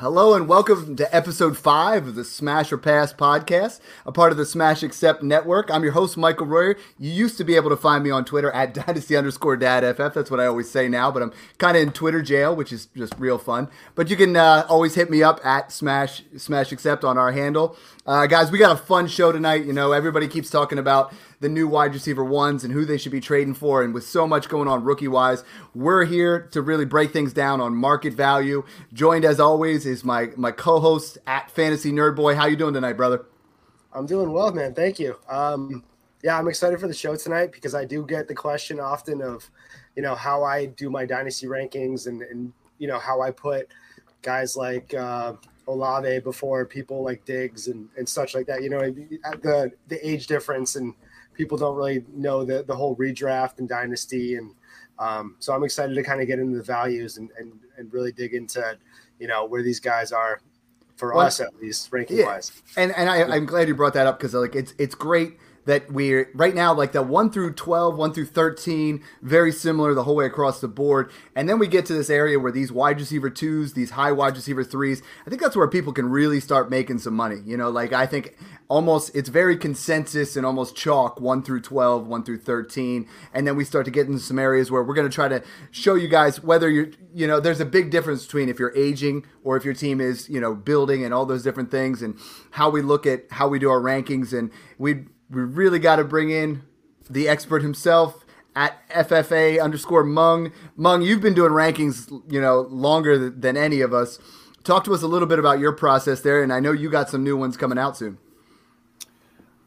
Hello and welcome to episode five of the Smash or Pass podcast, a part of the Smash Accept Network. I'm your host, Michael Royer. You used to be able to find me on Twitter at dynasty underscore dadff. That's what I always say now, but I'm kind of in Twitter jail, which is just real fun. But you can uh, always hit me up at Smash Smash Accept on our handle. Uh, guys, we got a fun show tonight. You know, everybody keeps talking about the new wide receiver ones and who they should be trading for. And with so much going on rookie wise, we're here to really break things down on market value. Joined as always is my my co-host at Fantasy Nerd Boy. How you doing tonight, brother? I'm doing well, man. Thank you. Um, yeah, I'm excited for the show tonight because I do get the question often of, you know, how I do my dynasty rankings and, and you know, how I put guys like uh, Olave before people like Diggs and, and such like that. You know, the the age difference and people don't really know the, the whole redraft and dynasty. And um, so I'm excited to kind of get into the values and, and, and really dig into, you know, where these guys are for Well, us at least ranking Yeah. wise. And and I, I'm glad you brought that up because like it's it's great that we're right now like the 1 through 12 1 through 13 very similar the whole way across the board. And then we get to this area where these wide receiver twos these high wide receiver threes i think that's where people can really start making some money you know? Like i think almost it's very consensus and almost chalk 1 through 12 1 through 13 and then we start to get into some areas where we're going to try to show you guys whether you're you know there's a big difference between if you're aging or if your team is you know building and all those different things and how we look at how we do our rankings. And we we really got to bring in the expert himself at FFA underscore Mung. Mung, you've been doing rankings, you know, longer th- than any of us. Talk to us a little bit about your process there, and I know you got some new ones coming out soon.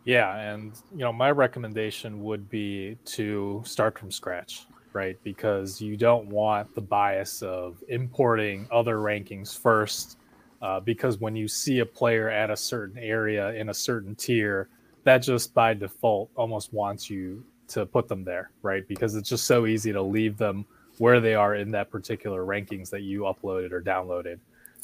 Yeah, and you know, my recommendation would be to start from scratch, right? Because you don't want the bias of importing other rankings first. Uh, because when you see a player at a certain area in a certain tier, that just by default almost wants you to put them there, right? Because it's just so easy to leave them where they are in that particular rankings that you uploaded or downloaded.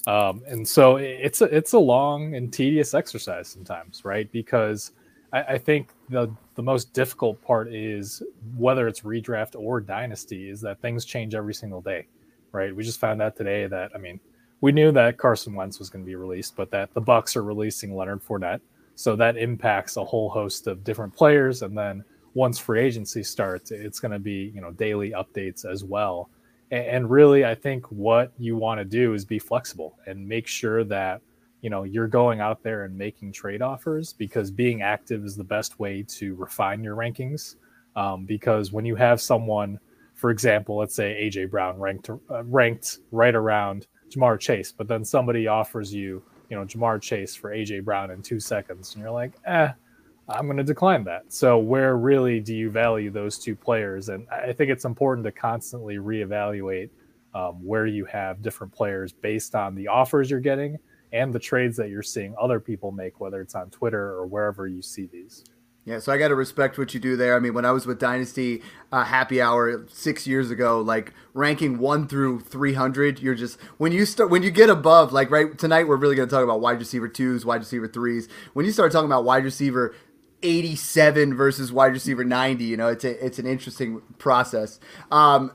Um, and so it's a it's a long and tedious exercise sometimes, right? Because I, I think the the most difficult part is whether it's redraft or dynasty is that things change every single day, right? We just found out today that I mean we knew that Carson Wentz was going to be released, but that the Bucs are releasing Leonard Fournette, so that impacts a whole host of different players. And then once free agency starts, it's going to be you know daily updates as well. And really, I think what you want to do is be flexible and make sure that you know you're going out there and making trade offers because being active is the best way to refine your rankings. Um, because when you have someone, for example, let's say AJ Brown ranked uh, ranked right around Ja'Marr Chase, but then somebody offers you, you know, Ja'Marr Chase for AJ Brown in two seconds, and you're like, eh, I'm going to decline that. So where really do you value those two players? And I think it's important to constantly reevaluate um, where you have different players based on the offers you're getting and the trades that you're seeing other people make, whether it's on Twitter or wherever you see these. Yeah, so I got to respect what you do there. I mean, when I was with Dynasty uh, Happy Hour six years ago, like ranking one through three hundred, you're just when you start when you get above, like right tonight, we're really going to talk about wide receiver twos, wide receiver threes. When you start talking about wide receiver 87 versus wide receiver 90, you know, it's a, it's an interesting process. Um,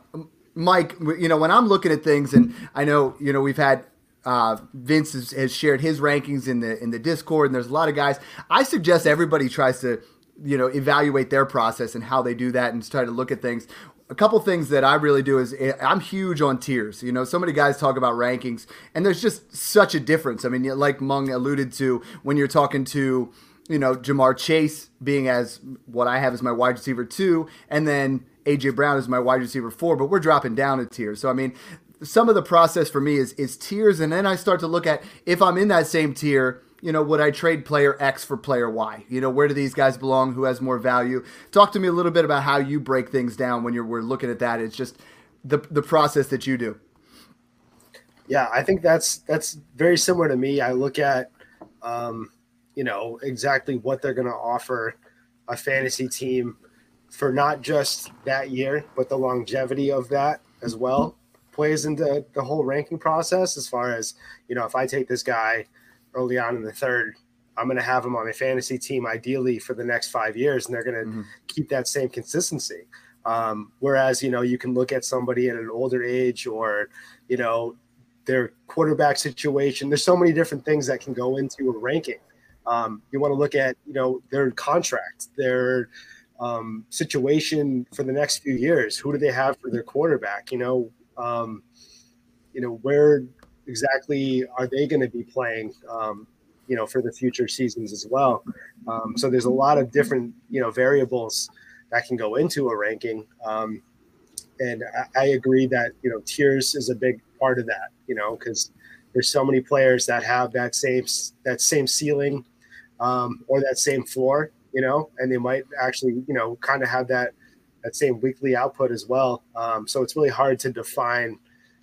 Mike, you know, when I'm looking at things, and I know, you know, we've had uh, Vince has, has shared his rankings in the in the Discord, and there's a lot of guys. I suggest everybody tries to, you know, evaluate their process and how they do that, and try to look at things. A couple things that I really do is eh, I'm huge on tiers. You know, so many guys talk about rankings, and there's just such a difference. I mean, like Mung alluded to, when you're talking to you know, Ja'Marr Chase being as what I have as my wide receiver two, and then AJ Brown is my wide receiver four, but we're dropping down a tier. So I mean, some of the process for me is is tiers, and then I start to look at if I'm in that same tier. You know, would I trade player X for player Y? You know, where do these guys belong? Who has more value? Talk to me a little bit about how you break things down when you're we're looking at that. It's just the the process that you do. Yeah, I think that's that's very similar to me. I look at, um, you know, exactly what they're going to offer a fantasy team for not just that year, but the longevity of that as well plays into the whole ranking process. As far as you know, if I take this guy early on in the third, I'm going to have him on a fantasy team ideally for the next five years, and they're going to mm-hmm. keep that same consistency. Um, whereas you know you can look at somebody at an older age or you know their quarterback situation. There's so many different things that can go into a ranking. Um, you want to look at you know their contract, their um, situation for the next few years. Who do they have for their quarterback? You know, um, you know where exactly are they going to be playing? Um, you know, for the future seasons as well. Um, so there's a lot of different you know variables that can go into a ranking. Um, and I, I agree that you know tiers is a big part of that. You know, because there's so many players that have that same that same ceiling um, or that same floor. You know, and they might actually you know kind of have that that same weekly output as well. Um, so it's really hard to define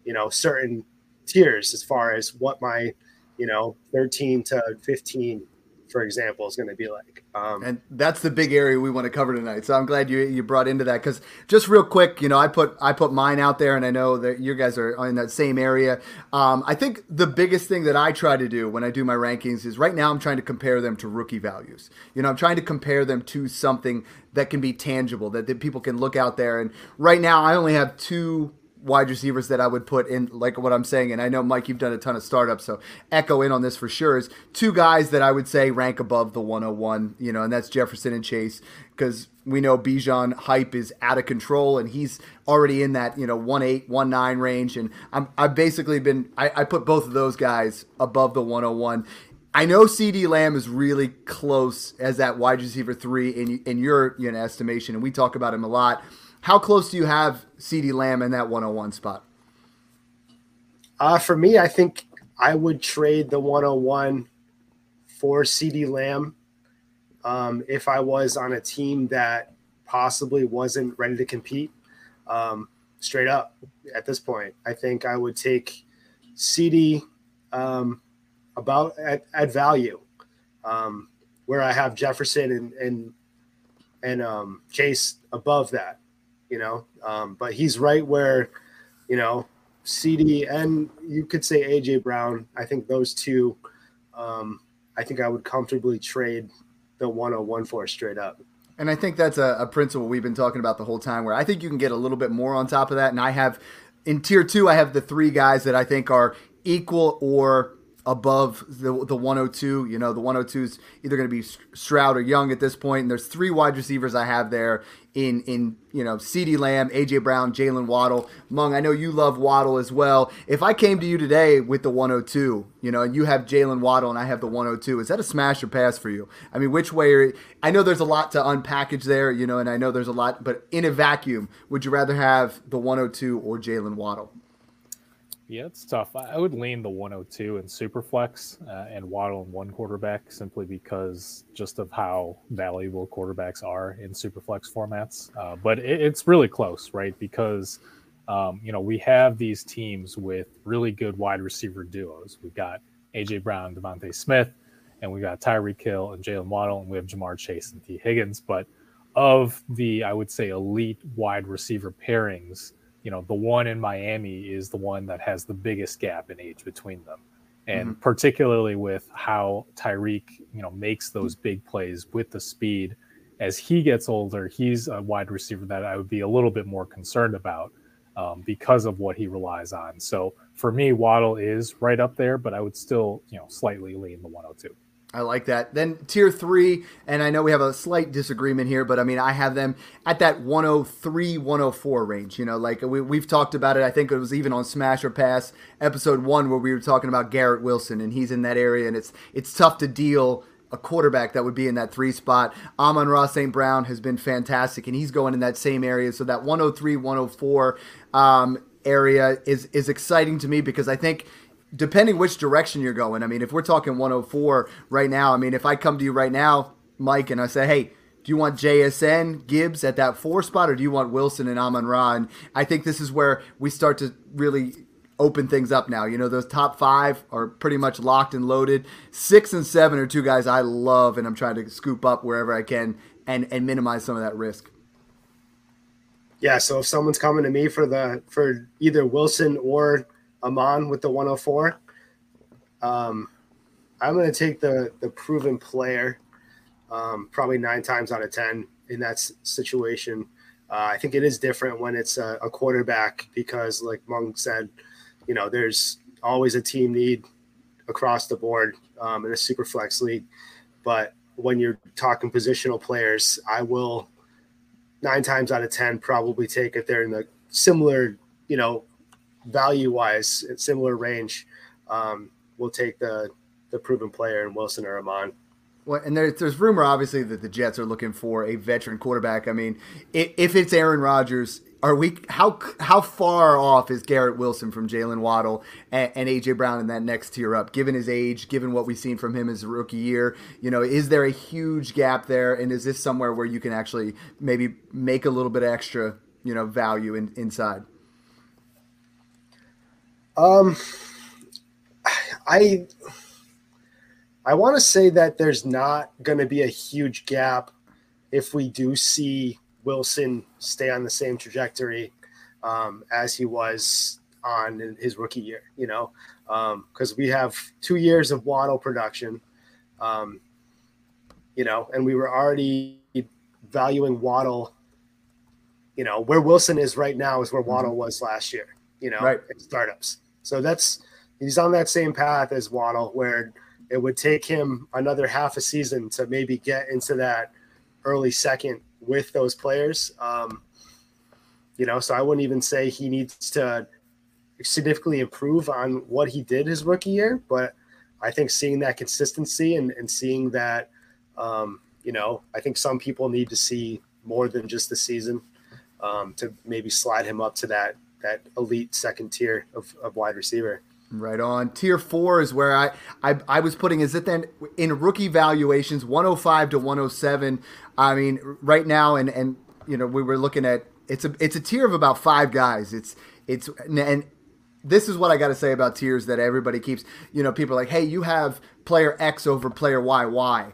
you know certain tiers as far as what my you know 13 to 15 for example, is going to be like. Um, and that's the big area we want to cover tonight. So I'm glad you you brought into that because just real quick, you know, I put I put mine out there, and I know that you guys are in that same area. Um, I think the biggest thing that I try to do when I do my rankings is right now I'm trying to compare them to rookie values. You know, I'm trying to compare them to something that can be tangible that, that people can look out there. And right now, I only have two wide receivers that I would put in, like what I'm saying, and I know Mike, you've done a ton of startups, so echo in on this for sure. Is two guys that I would say rank above the 101, you know, and that's Jefferson and Chase, because we know Bijan hype is out of control, and he's already in that you know one eight, one nine range, and I'm I've basically been I, I put both of those guys above the 101. I know CeeDee Lamb is really close as that wide receiver three in in your you know, estimation, and we talk about him a lot. How close do you have CeeDee Lamb in that 101 spot? Uh, for me, I think I would trade the 101 for CeeDee Lamb um, if I was on a team that possibly wasn't ready to compete. Um, straight up at this point, I think I would take CeeDee. um, about at, at value, um, where I have Jefferson and and and um, Chase above that you know. Um, but he's right where, you know, CeeDee and you could say AJ Brown. I think those two, um, I think I would comfortably trade the 101 for straight up. And I think that's a, a, principle we've been talking about the whole time where I think you can get a little bit more on top of that. And I have in tier two, I have the three guys that I think are equal or above the the 102. You know, the 102 is either going to be Stroud or Young at this point, and there's three wide receivers I have there in in you know CeeDee Lamb, AJ Brown, Jalen Waddle. Mung, I know you love Waddle as well. If I came to you today with the 102, you know, and you have Jalen Waddle and I have the 102, is that a smash or pass for you? I mean, which way? Are, I know there's a lot to unpackage there, you know, and I know there's a lot, but in a vacuum, would you rather have the 102 or Jalen Waddle? Yeah, it's tough. I would lean the 102 in Superflex uh, and Waddle in one quarterback simply because just of how valuable quarterbacks are in Superflex formats. Uh, but it, it's really close, right? Because, um, you know, we have these teams with really good wide receiver duos. We've got A.J. Brown, DeVonta Smith, and we've got Tyreek Hill and Jalen Waddle, and we have Ja'Marr Chase and Tee Higgins. But of the, I would say, elite wide receiver pairings – you know the one in Miami is the one that has the biggest gap in age between them, and mm-hmm. particularly with how Tyreek you know makes those big plays with the speed. As he gets older, he's a wide receiver that I would be a little bit more concerned about um, because of what he relies on. So for me, Waddle is right up there, but I would still you know slightly lean the 102. I like that. Then tier three, and I know we have a slight disagreement here, but I mean, I have them at that 103, 104 range. You know, like we, we've talked about it. I think it was even on Smash or Pass episode one where we were talking about Garrett Wilson, and he's in that area, and it's it's tough to deal a quarterback that would be in that three spot. Amon-Ra St. Brown has been fantastic, and he's going in that same area. So that 103, 104 um, area is is exciting to me because I think depending which direction you're going. I mean, if we're talking 104 right now, I mean, if I come to you right now, Mike, and I say, hey, do you want JSN Gibbs at that four spot, or do you want Wilson and Amon Ra? And I think this is where we start to really open things up now. You know, those top five are pretty much locked and loaded. Six and seven are two guys I love, and I'm trying to scoop up wherever I can and and minimize some of that risk. Yeah, so if someone's coming to me for the for either Wilson or Amon with the 104, um, I'm going to take the the proven player, um, probably nine times out of ten in that situation. Uh, I think it is different when it's a, a quarterback because, like Mung said, you know, there's always a team need across the board um, in a super flex league. But when you're talking positional players, I will nine times out of 10 probably take it there in the similar, you know, value wise, similar range. Um, we'll take the, the proven player in Wilson or Amon. Well, and there's, there's rumor, obviously, that the Jets are looking for a veteran quarterback. I mean, if it's Aaron Rodgers, are we how how far off is Garrett Wilson from Jalen Waddle and, and, AJ Brown in that next tier up? Given his age, given what we've seen from him as a rookie year, you know, is there a huge gap there? And is this somewhere where you can actually maybe make a little bit extra, you know, value in, inside? Um, I I want to say that there's not going to be a huge gap if we do see Wilson stay on the same trajectory um, as he was on his rookie year, you know, because um, we have two years of Waddle production, um, you know, and we were already valuing Waddle, you know, where Wilson is right now is where Waddle was last year, you know, right. startups. So that's he's on that same path as Waddle, where it would take him another half a season to maybe get into that early second with those players. Um, you know, so I wouldn't even say he needs to significantly improve on what he did his rookie year, but I think seeing that consistency and, and seeing that, um, you know, I think some people need to see more than just the season um, to maybe slide him up to that that elite second tier of, of wide receiver. Right on. Tier four is where I, I I was putting is it then in rookie valuations 105 to 107. I mean, right now and and you know, we were looking at it's a it's a tier of about five guys. It's it's and this is what I got to say about tiers that everybody keeps, you know, people are like, "Hey, you have player X over player Y. Why?"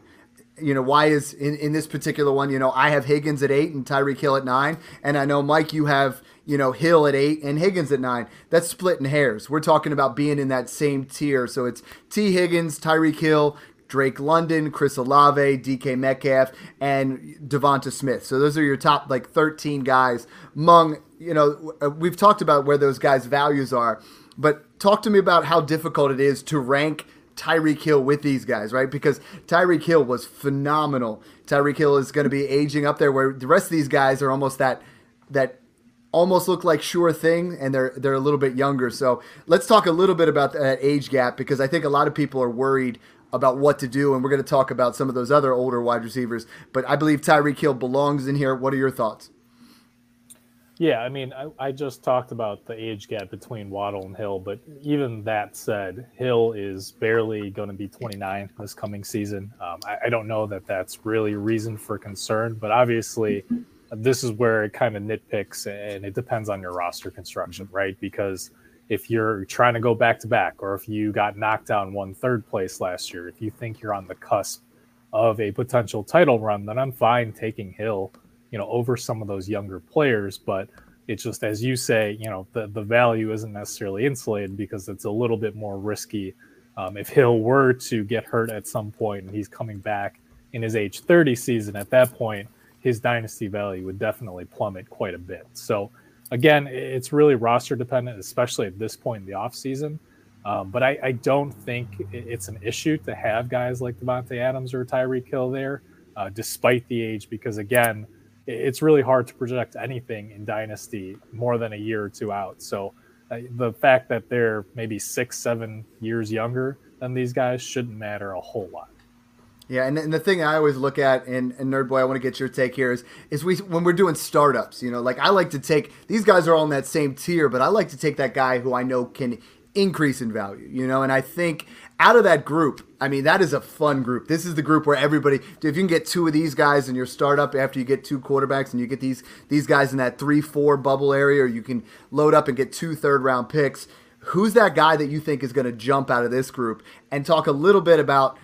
You know, why is in, in this particular one, you know, I have Higgins at eight and Tyreek Hill at nine. And I know, Mike, you have, you know, Hill at eight and Higgins at nine. That's splitting hairs. We're talking about being in that same tier. So it's Tee Higgins, Tyreek Hill, Drake London, Chris Olave, DK Metcalf, and Devonta Smith. So those are your top like 13 guys. Mung, you know, uh, we've talked about where those guys' values are, but talk to me about how difficult it is to rank Tyreek Hill with these guys, right? Because Tyreek Hill was phenomenal. Tyreek Hill is going to be aging up there where the rest of these guys are almost that that almost look like sure thing and they're they're a little bit younger. So let's talk a little bit about that age gap because I think a lot of people are worried about what to do and we're going to talk about some of those other older wide receivers. But I believe Tyreek Hill belongs in here. What are your thoughts? Yeah, I mean, I, I, just talked about the age gap between Waddle and Hill, but even that said, Hill is barely going to be 29 this coming season. Um, I, I, don't know that that's really reason for concern, but obviously, this is where it kind of nitpicks and it depends on your roster construction, right? Because if you're trying to go back to back, or if you got knocked down one third place last year, if you think you're on the cusp of a potential title run, then I'm fine taking Hill, you know, over some of those younger players. But it's just as you say, you know, the the value isn't necessarily insulated because it's a little bit more risky. Um, if Hill were to get hurt at some point and he's coming back in his age 30 season, at that point, his dynasty value would definitely plummet quite a bit. So again, it's really roster dependent, especially at this point in the offseason. Um, but I, I, don't think it's an issue to have guys like Davante Adams or Tyreek Hill there, uh, despite the age, because again, it's really hard to project anything in Dynasty more than a year or two out. So uh, the fact that they're maybe six, seven years younger than these guys shouldn't matter a whole lot. Yeah, and, and the thing I always look at, and, and Nerd Boy, I want to get your take here is is we when we're doing startups, you know, like I like to take these guys are all in that same tier, but I like to take that guy who I know can increase in value, you know, and I think out of that group, I mean, that is a fun group. This is the group where everybody, if you can get two of these guys in your startup after you get two quarterbacks and you get these these guys in that three four bubble area, or you can load up and get two third round picks. Who's that guy that you think is going to jump out of this group? And talk a little bit about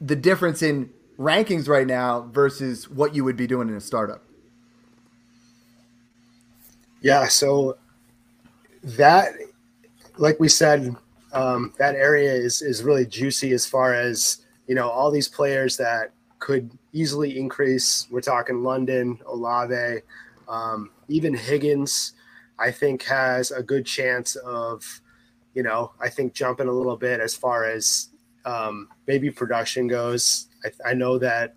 the difference in rankings right now versus what you would be doing in a startup. Yeah, so that, like we said, um, that area is is really juicy as far as you know all these players that could easily increase. We're talking London, Olave, um, even Higgins. I think has a good chance of, you know, I think jumping a little bit as far as um, maybe production goes. I, I know that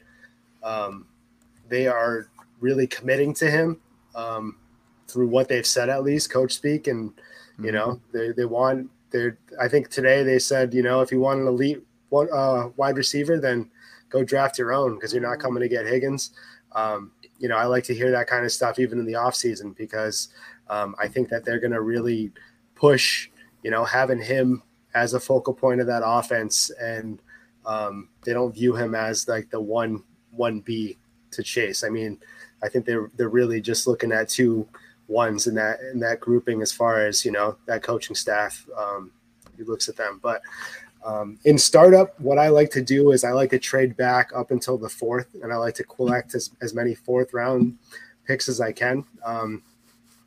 um, they are really committing to him um, through what they've said, at least coach speak, and you mm-hmm. know they they want. They're, I think today they said, you know, if you want an elite one, uh, wide receiver, then go draft your own because you're not coming to get Higgins. Um, you know, I like to hear that kind of stuff even in the offseason because um, I think that they're going to really push, you know, having him as a focal point of that offense, and um, they don't view him as like the one one B to chase. I mean, I think they're they're really just looking at two ones in that in that grouping as far as you know that coaching staff um, he looks at them. But um, in startup, what I like to do is I like to trade back up until the fourth, and I like to collect as, as many fourth round picks as I can um,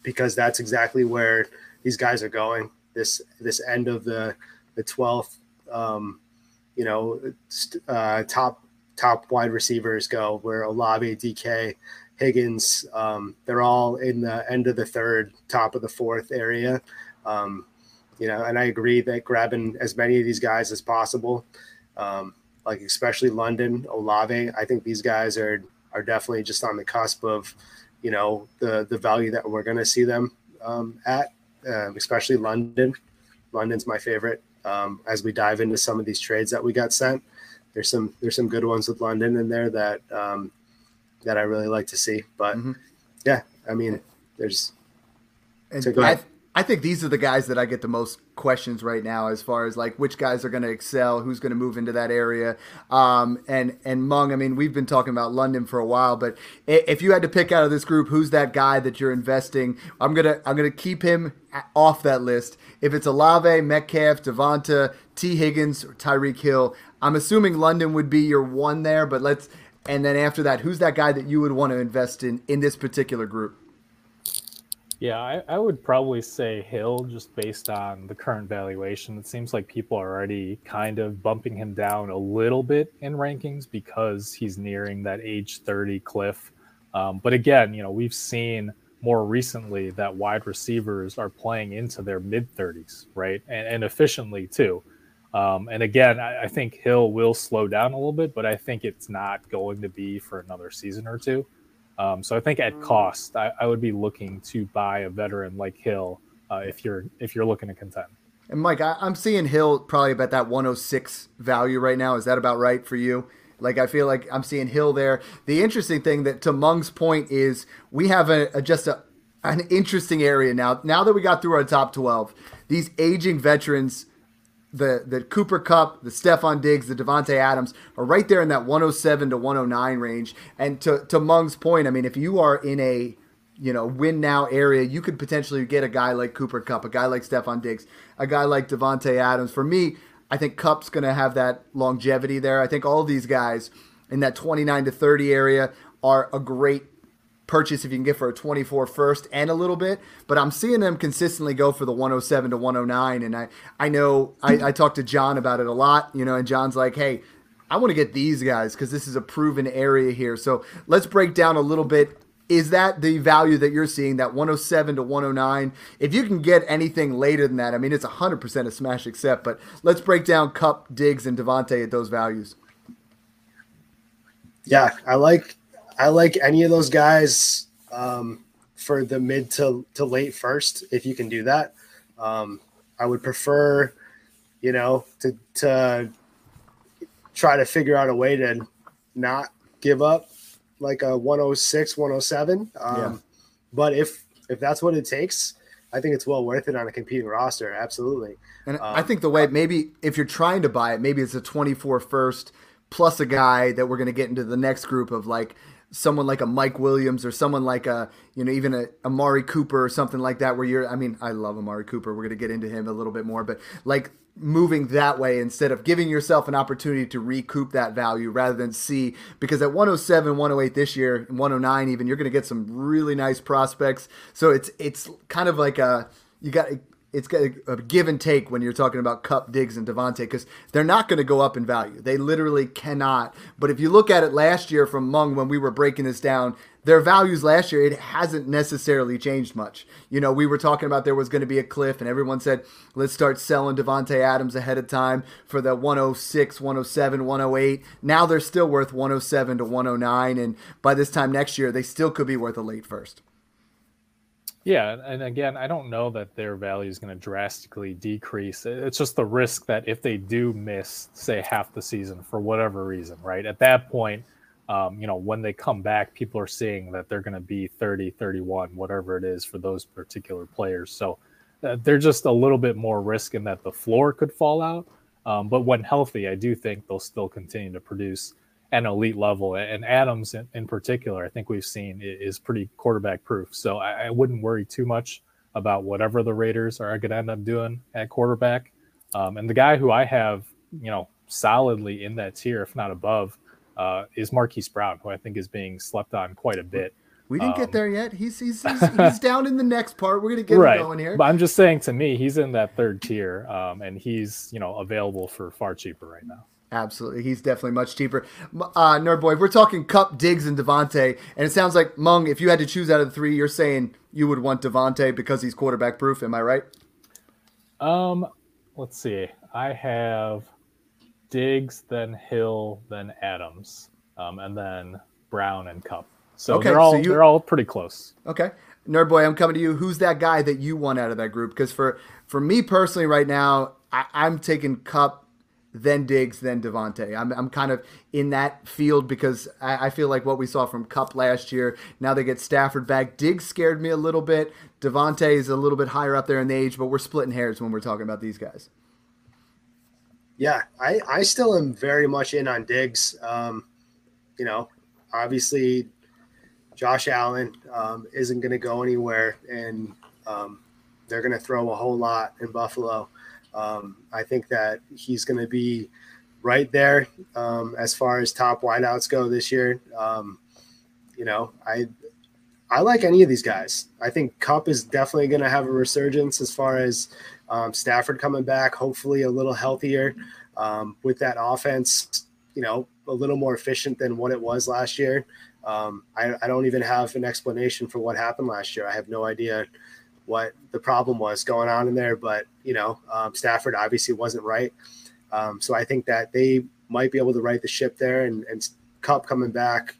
because that's exactly where these guys are going. This this end of the the 12th, um, you know, uh, top top wide receivers go, where Olave, DK, Higgins, um, they're all in the end of the third, top of the fourth area. Um, you know, and I agree that grabbing as many of these guys as possible, um, like especially London, Olave, I think these guys are are definitely just on the cusp of, you know, the the value that we're going to see them um, at, uh, especially London. London's my favorite um, as we dive into some of these trades that we got sent. There's some there's some good ones with London in there that um, that I really like to see. But mm-hmm. yeah, I mean, there's. And so I, I think these are the guys that I get the most questions right now, as far as like which guys are going to excel, who's going to move into that area. Um, and and Mung, I mean, we've been talking about London for a while, but if you had to pick out of this group, who's that guy that you're investing? I'm gonna I'm gonna keep him off that list. If it's Olave, Metcalf, Devonta, Tee Higgins, or Tyreek Hill, I'm assuming London would be your one there. But let's and then after that, who's that guy that you would want to invest in in this particular group? Yeah, I, I, would probably say Hill just based on the current valuation. It seems like people are already kind of bumping him down a little bit in rankings because he's nearing that age 30 cliff. Um, but again, you know, we've seen more recently that wide receivers are playing into their mid 30s, right? And, and efficiently too. Um, and again, I, I think Hill will slow down a little bit, but I think it's not going to be for another season or two. Um, so I think at cost, I, I, would be looking to buy a veteran like Hill uh, if you're if you're looking to contend. And Mike, I, am seeing Hill probably about that 106 value right now. Is that about right for you? Like I feel like I'm seeing Hill there. The interesting thing that to Mung's point is we have a, a just a an interesting area now. Now that we got through our top 12, these aging veterans the the Cooper Kupp, the Stefon Diggs, the Davante Adams are right there in that 107 to 109 range. And to to Mung's point, I mean, if you are in a you know win now area, you could potentially get a guy like Cooper Kupp, a guy like Stefon Diggs, a guy like Davante Adams. For me, I think Kupp's going to have that longevity there. I think all these guys in that 29 to 30 area are a great purchase if you can get for a 24 first and a little bit, but I'm seeing them consistently go for the 107 to 109. And I, I know I, I talked to John about it a lot, you know, and John's like, hey, I want to get these guys because this is a proven area here. So let's break down a little bit. Is that the value that you're seeing, that 107 to 109? If you can get anything later than that, I mean, it's 100% a smash accept, but let's break down Kupp, Diggs, and Davante at those values. Yeah, I like I like any of those guys um, for the mid to, to late first, if you can do that. Um, I would prefer, you know, to, to try to figure out a way to not give up like a 106, 107. Um, yeah. But if if that's what it takes, I think it's well worth it on a competing roster. Absolutely. And um, I think the way maybe if you're trying to buy it, maybe it's a 24 first plus a guy that we're going to get into the next group of like someone like a Mike Williams or someone like a you know even a Amari Cooper or something like that where you're I mean I love Amari Cooper. We're going to get into him a little bit more but like moving that way instead of giving yourself an opportunity to recoup that value rather than see because at 107 108 this year 109 even you're going to get some really nice prospects. So it's it's kind of like a you got it's got a, give and take when you're talking about Kupp, Diggs, and Davante because they're not going to go up in value. They literally cannot. But if you look at it last year from Mung when we were breaking this down, their values last year, it hasn't necessarily changed much. You know, we were talking about there was going to be a cliff, and everyone said, let's start selling Davante Adams ahead of time for the 106, 107, 108. Now they're still worth 107 to 109, and by this time next year, they still could be worth a late first. Yeah, and again, I don't know that their value is going to drastically decrease. It's just the risk that if they do miss, say, half the season for whatever reason, right? At that point, um, you know, when they come back, people are seeing that they're going to be 30, 31, whatever it is for those particular players. So uh, they're just a little bit more risk in that the floor could fall out. Um, but when healthy, I do think they'll still continue to produce an elite level. And Adams, in, in particular, I think we've seen is pretty quarterback proof. So I, I, wouldn't worry too much about whatever the Raiders are going to end up doing at quarterback. Um, and the guy who I have, you know, solidly in that tier, if not above, uh, is Marquise Brown, who I think is being slept on quite a bit. We didn't um, get there yet. He's he's, he's, he's down in the next part. We're gonna get right. him going here. But I'm just saying, to me, he's in that third tier, um, and he's you know available for far cheaper right now. Absolutely, he's definitely much cheaper. Uh, Nerd boy, we're talking Kupp, Diggs, and Davante, and it sounds like Mung. If you had to choose out of the three, you're saying you would want Davante because he's quarterback proof. Am I right? Um, let's see. I have Diggs, then Hill, then Adams, um, and then Brown and Kupp. So okay, they're all so you, they're all pretty close. Okay, Nerd boy, I'm coming to you. Who's that guy that you want out of that group? Because for for me personally, right now, I, I'm taking Kupp then Diggs, then Davante. I'm, I'm kind of in that field because I, I, feel like what we saw from Kupp last year. Now they get Stafford back. Diggs scared me a little bit. Davante is a little bit higher up there in the age, but we're splitting hairs when we're talking about these guys. Yeah, I, I still am very much in on Diggs. Um, you know, obviously, Josh Allen um, isn't going to go anywhere, and um, they're going to throw a whole lot in Buffalo. Um, I think that he's going to be right there um, as far as top wideouts go this year. Um, you know, I I like any of these guys. I think Kupp is definitely going to have a resurgence as far as um, Stafford coming back, hopefully a little healthier um, with that offense. You know, a little more efficient than what it was last year. Um, I, I don't even have an explanation for what happened last year. I have no idea what the problem was going on in there. But you know, um, Stafford obviously wasn't right. Um, so I think that they might be able to right the ship there, and, and Kupp coming back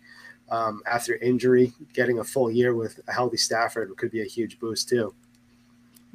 um, after injury, getting a full year with a healthy Stafford could be a huge boost too.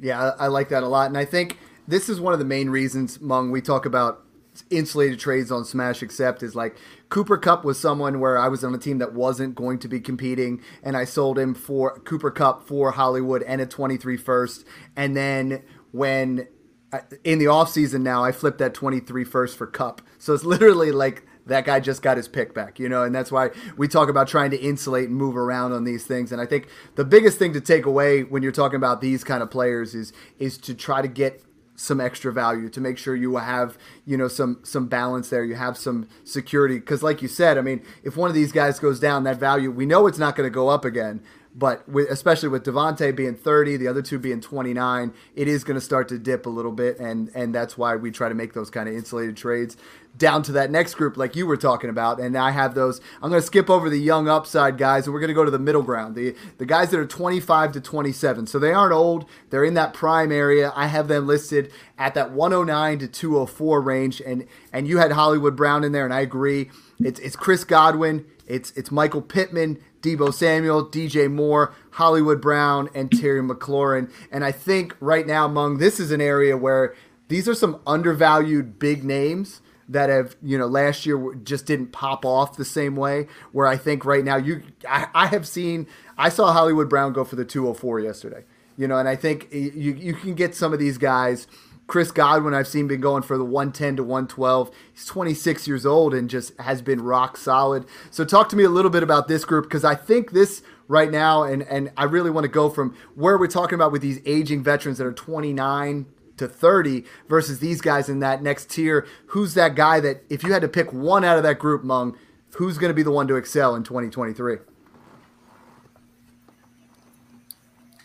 Yeah, I like that a lot, and I think this is one of the main reasons, Mung, we talk about insulated trades on Smash Accept is like Cooper Kupp was someone where I was on a team that wasn't going to be competing, and I sold him for Cooper Kupp for Hollywood and a 23 first. And then when uh, in the offseason now, I flipped that 23 first for Kupp. So it's literally like that guy just got his pick back, you know, and that's why we talk about trying to insulate and move around on these things. And I think the biggest thing to take away when you're talking about these kind of players is is to try to get some extra value to make sure you have you know some some balance there you have some security. Because like you said i mean if one of these guys goes down that value we know it's not going to go up again but with, especially with Davante being 30, the other two being 29, it is going to start to dip a little bit, and and that's why we try to make those kind of insulated trades down to that next group, like you were talking about. And I have those. I'm going to skip over the young upside guys, and we're going to go to the middle ground, the the guys that are 25 to 27. So they aren't old; they're in that prime area. I have them listed at that 109 to 204 range, and and you had Hollywood Brown in there, and I agree. It's it's Chris Godwin. It's it's Michael Pittman, Deebo Samuel, DJ Moore, Hollywood Brown, and Terry McLaurin. And I think right now, Mung, this is an area where these are some undervalued big names that have you know last year just didn't pop off the same way. Where I think right now you I, I have seen I saw Hollywood Brown go for the 204 yesterday. You know, and I think you you can get some of these guys. Chris Godwin, I've seen been going for the 110 to 112. He's 26 years old and just has been rock solid. So talk to me a little bit about this group because I think this right now, and and I really want to go from where we're talking about with these aging veterans that are 29 to 30 versus these guys in that next tier. Who's that guy that if you had to pick one out of that group, Mung, who's going to be the one to excel in 2023?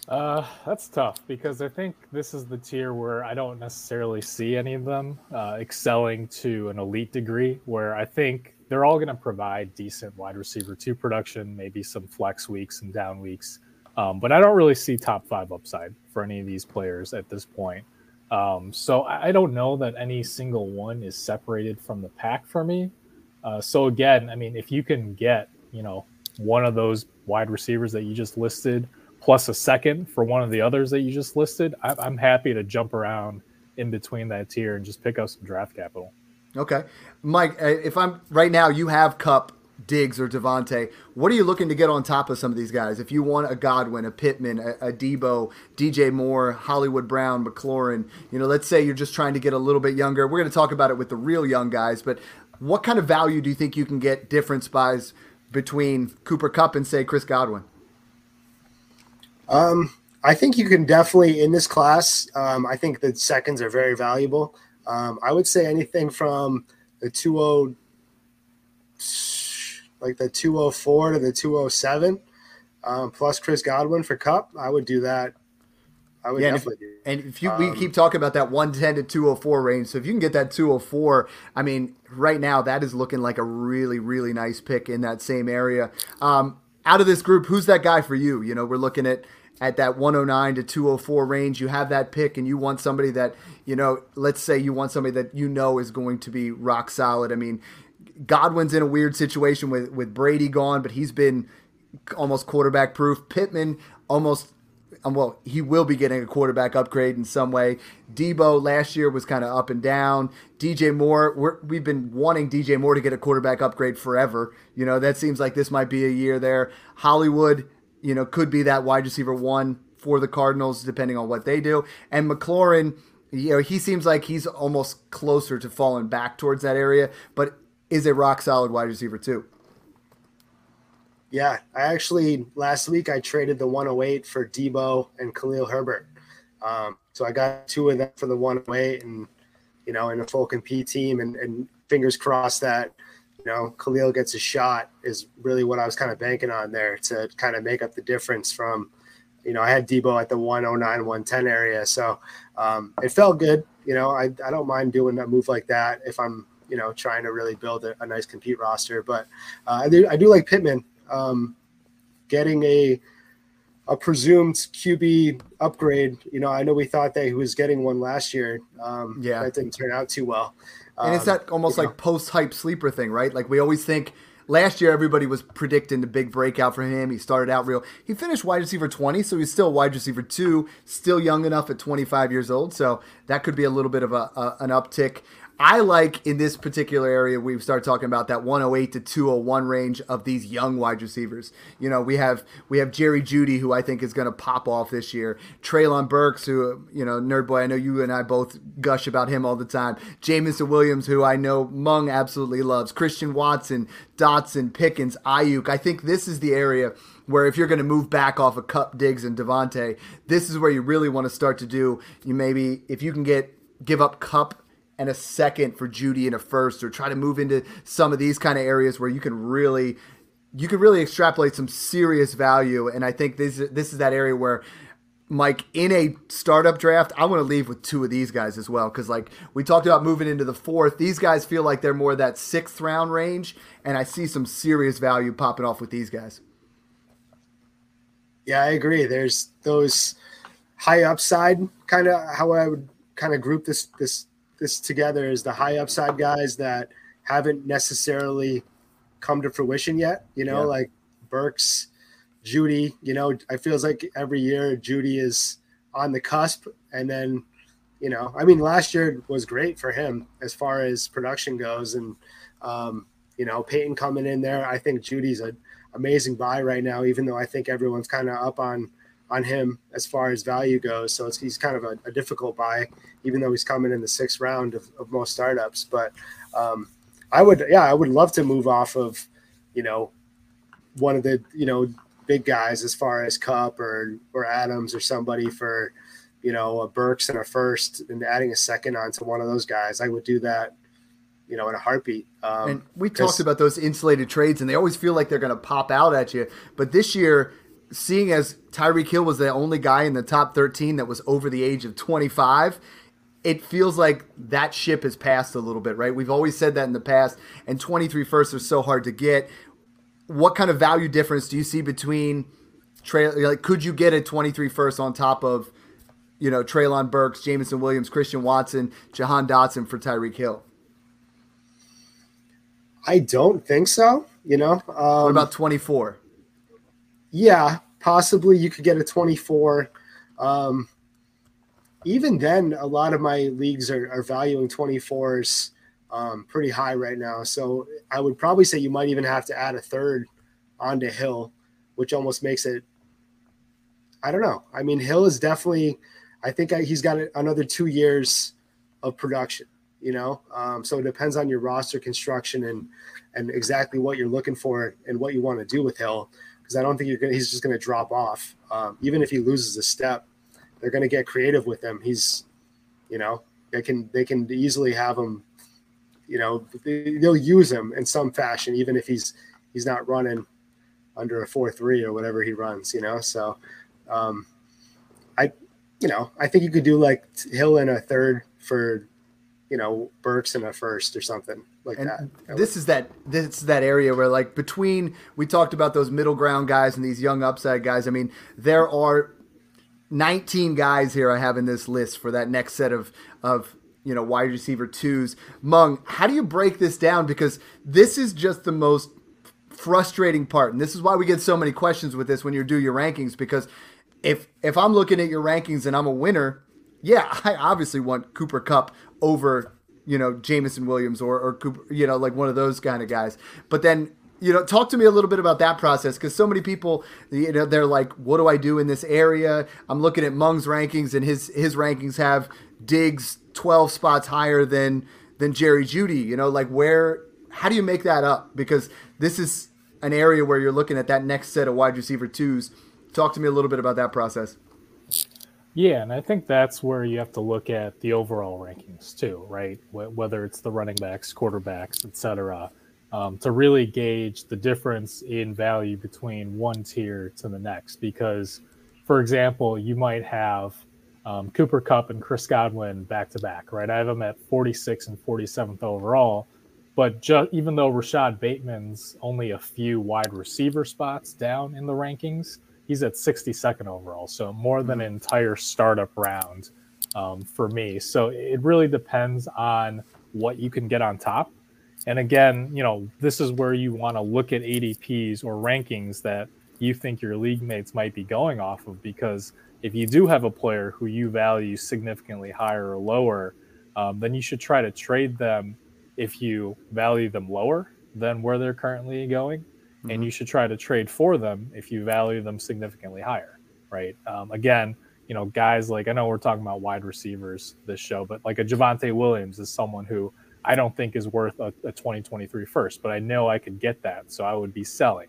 Uh, that's tough because I think this is the tier where I don't necessarily see any of them uh, excelling to an elite degree. Where I think they're all going to provide decent wide receiver two production, maybe some flex weeks and down weeks. Um, but I don't really see top five upside for any of these players at this point. Um, so I don't know that any single one is separated from the pack for me. Uh, so again, I mean, if you can get, you know, one of those wide receivers that you just listed, plus a second for one of the others that you just listed, I, I'm happy to jump around in between that tier and just pick up some draft capital. Okay, Mike. If I'm right now, you have Kupp Diggs or Davante. What are you looking to get on top of some of these guys? If you want a Godwin, a Pittman, a, a Deebo, DJ Moore, Hollywood Brown, McLaurin, you know, let's say you're just trying to get a little bit younger. We're going to talk about it with the real young guys, but what kind of value do you think you can get difference buys between Cooper Kupp and say Chris Godwin? Um, I think you can definitely in this class. Um, I think the seconds are very valuable. Um, I would say anything from the 20 like the 204 to the 207 um, plus Chris Godwin for Kupp. I would do that. I would yeah, definitely and if, and if you, um, we keep talking about that 110 to 204 range, so if you can get that 204, I mean, right now that is looking like a really, really nice pick in that same area. Um, out of this group, who's that guy for you? You know, we're looking at at that 109 to 204 range. You have that pick, and you want somebody that you know. Let's say you want somebody that you know is going to be rock solid. I mean, Godwin's in a weird situation with with Brady gone, but he's been almost quarterback proof. Pittman almost um, well, he will be getting a quarterback upgrade in some way. Deebo last year was kind of up and down. DJ Moore, we have been wanting DJ Moore to get a quarterback upgrade forever. You know, that seems like this might be a year there. Hollywood, you know, could be that wide receiver one for the Cardinals, depending on what they do. And McLaurin, you know, he seems like he's almost closer to falling back towards that area, but is a rock solid wide receiver too. Yeah, I actually last week I traded the 108 for Deebo and Khalil Herbert. Um, so I got two of them for the 108 and you know in a full compete team and, and fingers crossed that you know Khalil gets a shot is really what I was kind of banking on there to kind of make up the difference from you know I had Deebo at the 109 110 area so um, it felt good you know I, I don't mind doing a move like that if I'm you know trying to really build a, a nice compete roster. But uh, I do I do like Pittman um, getting a a presumed QB upgrade. You know, I know we thought that he was getting one last year. Um, yeah, that didn't turn out too well. And it's that um, almost like post hype sleeper thing, right? Like we always think last year everybody was predicting the big breakout for him. He started out real. He finished wide receiver 20, so he's still wide receiver 2, still young enough at 25 years old. So that could be a little bit of a, a an uptick. I like in this particular area, we've started talking about that 108 to 201 range of these young wide receivers. You know, we have we have Jerry Jeudy, who I think is going to pop off this year. Treylon Burks, who you know, nerd boy, I know you and I both gush about him all the time. Jameson Williams, who I know Mung absolutely loves. Christian Watson, Dotson, Pickens, Aiyuk. I think this is the area where if you're going to move back off of Kupp, Diggs, and Davante, this is where you really want to start to do. You maybe if you can get give up Kupp and a second for Jeudy and a first, or try to move into some of these kind of areas where you can really you can really extrapolate some serious value. And I think this this is that area where Mike, in a startup draft, I want to leave with two of these guys as well. Because, like, we talked about moving into the fourth. These guys feel like they're more that sixth round range. And I see some serious value popping off with these guys. Yeah, I agree. There's those high upside kind of how I would kind of group this this this together is the high upside guys that haven't necessarily come to fruition yet. You know, yeah. like Burks, Jeudy. You know, I feels like every year Jeudy is on the cusp, and then you know, I mean, last year was great for him as far as production goes, and um, you know, Payton coming in there. I think Jeudy's an amazing buy right now, even though I think everyone's kind of up on on him as far as value goes. So he's kind of a, a, difficult buy, even though he's coming in the sixth round of, of most startups. But um, I would, yeah, I would love to move off of, you know, one of the you know big guys as far as Kupp or or Adams or somebody for you know a Burks and a first and adding a second onto one of those guys. I would do that you know, in a heartbeat. Um, and we talked about those insulated trades, and they always feel like they're going to pop out at you. But this year, seeing as Tyreek Hill was the only guy in the top 13 that was over the age of 25, it feels like that ship has passed a little bit, right? We've always said that in the past, and 23 firsts are so hard to get. What kind of value difference do you see between Trey? Like, could you get a 23 first on top of, you know, Treylon Burks, Jameson Williams, Christian Watson, Jahan Dotson for Tyreek Hill? I don't think so. You know, um, what about 24? Yeah, possibly you could get a 24. Um, even then, a lot of my leagues are, are valuing 24s um, pretty high right now. So I would probably say you might even have to add a third onto Hill, which almost makes it. I don't know. I mean, Hill is definitely. I think he's got another two years of production. You know, um, so it depends on your roster construction and and exactly what you're looking for and what you want to do with Hill because I don't think you're gonna, he's just going to drop off. Um, even if he loses a step, they're going to get creative with him. He's, you know, they can they can easily have him. You know, they'll use him in some fashion, even if he's he's not running under a four three or whatever he runs. You know, so um, I, you know, I think you could do like Hill in a third for, you know, Burks in a first or something like and that. this is that this is that area where like between we talked about those middle ground guys and these young upside guys. I mean, there are 19 guys here I have in this list for that next set of of you know wide receiver twos. Mung, how do you break this down? Because this is just the most frustrating part, and this is why we get so many questions with this when you do your rankings. Because if if I'm looking at your rankings and I'm a winner, yeah, I obviously want Cooper Kupp over you know, Jameson Williams or, or Cooper, you know, like one of those kind of guys. But then, you know, talk to me a little bit about that process because so many people, you know, they're like, what do I do in this area? I'm looking at Mung's rankings and his his rankings have Diggs 12 spots higher than than Jerry Jeudy You know, like where, how do you make that up? Because this is an area where you're looking at that next set of wide receiver twos. Talk to me a little bit about that process. Yeah, and I think that's where you have to look at the overall rankings too, right? Whether it's the running backs, quarterbacks, etc., um, to really gauge the difference in value between one tier to the next. Because, for example, you might have um, Cooper Kupp and Chris Godwin back to back, right? I have them at 46 and 47th overall. But ju- even though Rashad Bateman's only a few wide receiver spots down in the rankings, he's at 62nd overall, so more than an entire startup round um, for me. So it really depends on what you can get on top. And again, you know, this is where you want to look at ADPs or rankings that you think your league mates might be going off of because if you do have a player who you value significantly higher or lower, um, then you should try to trade them if you value them lower than where they're currently going mm-hmm. and you should try to trade for them if you value them significantly higher, right? Um, again, you know, guys like I know we're talking about wide receivers this show, but like a Javonte Williams is someone who I don't think is worth a, a 2023 first, but I know I could get that, so I would be selling.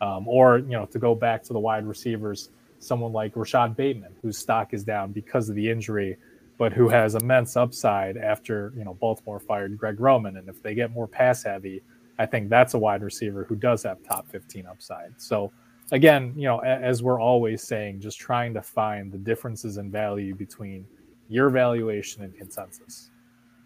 Um, or you know, to go back to the wide receivers, someone like Rashad Bateman, whose stock is down because of the injury, but who has immense upside after you know Baltimore fired Greg Roman, and if they get more pass heavy, I think that's a wide receiver who does have top 15 upside. So again, you know, as we're always saying, just trying to find the differences in value between your valuation and consensus.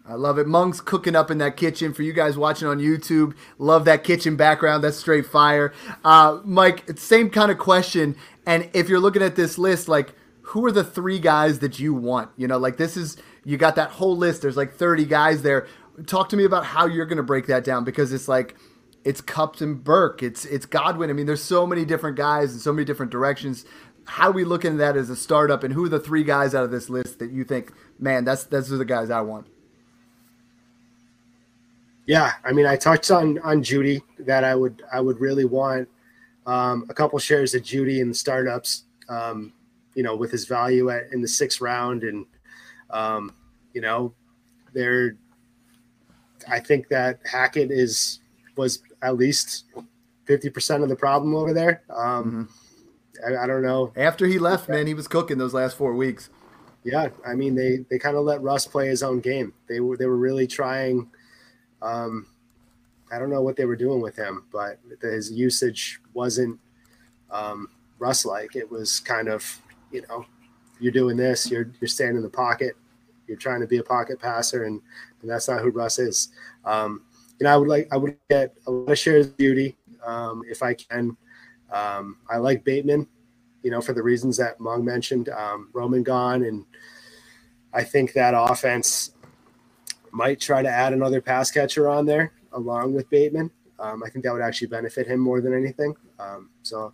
I love it. Mung's cooking up in that kitchen for you guys watching on YouTube. Love that kitchen background. That's straight fire. Uh, Mike, same kind of question. And if you're looking at this list, like, who are the three guys that you want? You know, like this is you got that whole list. There's like 30 guys there talk to me about how you're going to break that down because it's like it's and Burke, it's it's Godwin. I mean, there's so many different guys and so many different directions. how are we looking at that as a startup, and who are the three guys out of this list that you think, man, that's are the guys I want? Yeah, I mean, I touched on on Jeudy that I would I would really want um, a couple shares of Jeudy in startups. Um, you know, with his value at in the sixth round, and um, you know, there. I think that Hackett is was at least fifty percent of the problem over there. Um, mm-hmm. I, I, don't know. After he left, man, he was cooking those last four weeks. Yeah, I mean they they kind of let Russ play his own game. They were they were really trying um, I don't know what they were doing with him, but his usage wasn't um, Russ like. It was kind of, you know, you're doing this, you're you're staying in the pocket, you're trying to be a pocket passer, and, and that's not who Russ is. Um, you know, I would like I would get a lot of shares of Jeudy um, if I can. Um, I like Bateman, you know, for the reasons that Mung mentioned. Um, Roman gone, and I think that offense might try to add another pass catcher on there along with Bateman. Um, I think that would actually benefit him more than anything. Um, so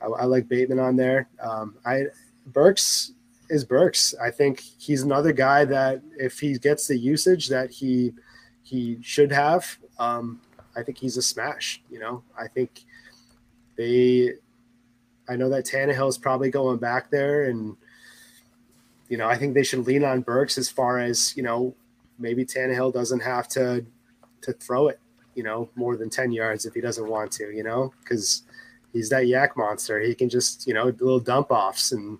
I, I, like Bateman on there. Um, I Burks is Burks. I think he's another guy that if he gets the usage that he he should have, um, I think he's a smash. You know, I think they. I know that Tannehill is probably going back there, and you know I think they should lean on Burks as far as you know maybe Tannehill doesn't have to to throw it, you know, more than 10 yards if he doesn't want to, you know, because he's that YAC monster. He can just, you know, little dump offs and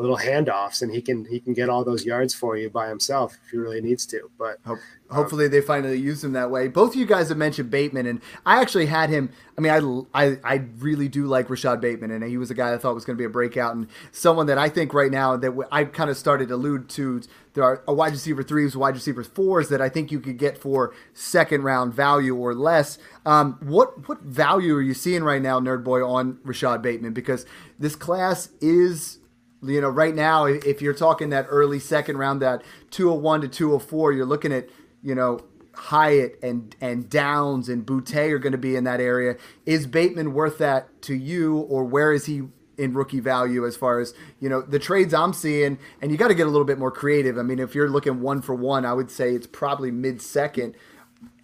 little handoffs and he can he can get all those yards for you by himself if he really needs to. But Hope, hopefully um, they finally use him that way. Both of you guys have mentioned Bateman and I actually had him I mean I I, I really do like rashad Bateman and he was a guy I thought was going to be a breakout and someone that I think right now that I kind of started to allude to there are a wide receiver threes, wide receiver fours that I think you could get for second round value or less. Um, what what value are you seeing right now, Nerd Boy, on rashad Bateman? Because this class is you know, right now, if you're talking that early second round, that 201 to 204, you're looking at, you know, Hyatt and and Downs and Boutte are going to be in that area. Is Bateman worth that to you, or where is he in rookie value as far as you know the trades I'm seeing? And you got to get a little bit more creative. I mean, if you're looking one for one, I would say it's probably mid second,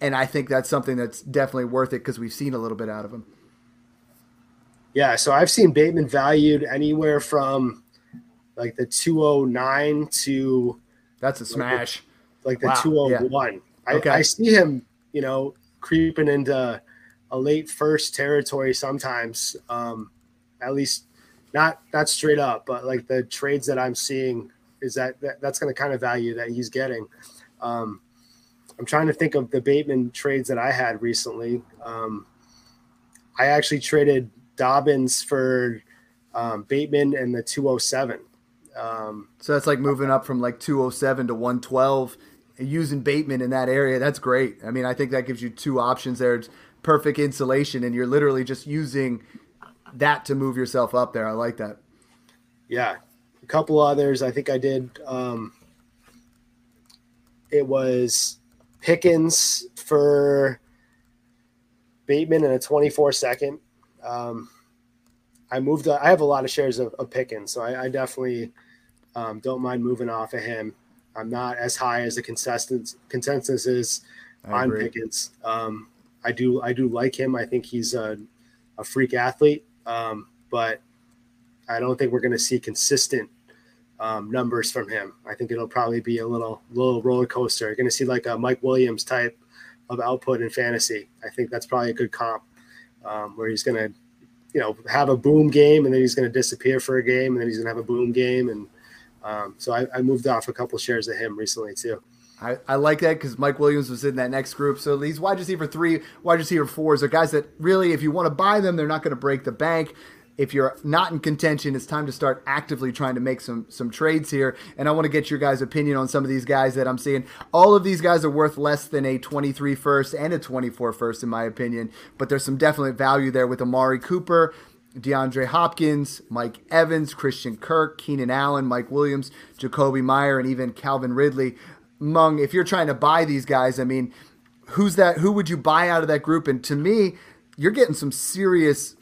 and I think that's something that's definitely worth it because we've seen a little bit out of him. Yeah, so I've seen Bateman valued anywhere from like the 209 to that's a smash. Like the, like the wow. 201. Yeah. I, okay. I see him, you know, creeping into a late first territory sometimes. Um, at least not not straight up, but like the trades that I'm seeing is that, that that's going to kind of value that he's getting. Um, I'm trying to think of the Bateman trades that I had recently. Um, I actually traded Dobbins for um, Bateman and the 207. Um, so that's like moving up from like 207 to 112, using Bateman in that area. That's great. I mean, I think that gives you two options there. It's perfect insulation, and you're literally just using that to move yourself up there. I like that. Yeah, a couple others. I think I did. Um, it was Pickens for Bateman in a 24 second. Um, I moved. I have a lot of shares of, of Pickens, so I, I definitely um, don't mind moving off of him. I'm not as high as the consensus consensus is on Pickens. Um, I do I do like him. I think he's a, a freak athlete, um, but I don't think we're going to see consistent um, numbers from him. I think it'll probably be a little little roller coaster. You're going to see like a Mike Williams type of output in fantasy. I think that's probably a good comp um, where he's going to, you know, have a boom game and then he's going to disappear for a game and then he's going to have a boom game and um, so I, I, moved off a couple shares of him recently too. I, I like that because Mike Williams was in that next group. So these wide receiver three, wide receiver fours are guys that really, if you want to buy them, they're not going to break the bank. If you're not in contention, it's time to start actively trying to make some some trades here. And I want to get your guys' opinion on some of these guys that I'm seeing. All of these guys are worth less than a 23 first and a 24 first, in my opinion. But there's some definite value there with Amari Cooper. DeAndre Hopkins, Mike Evans, Christian Kirk, Keenan Allen, Mike Williams, Jakobi Meyer, and even Calvin Ridley. Mung, if you're trying to buy these guys, I mean, who's that? Who would you buy out of that group? And to me, you're getting some serious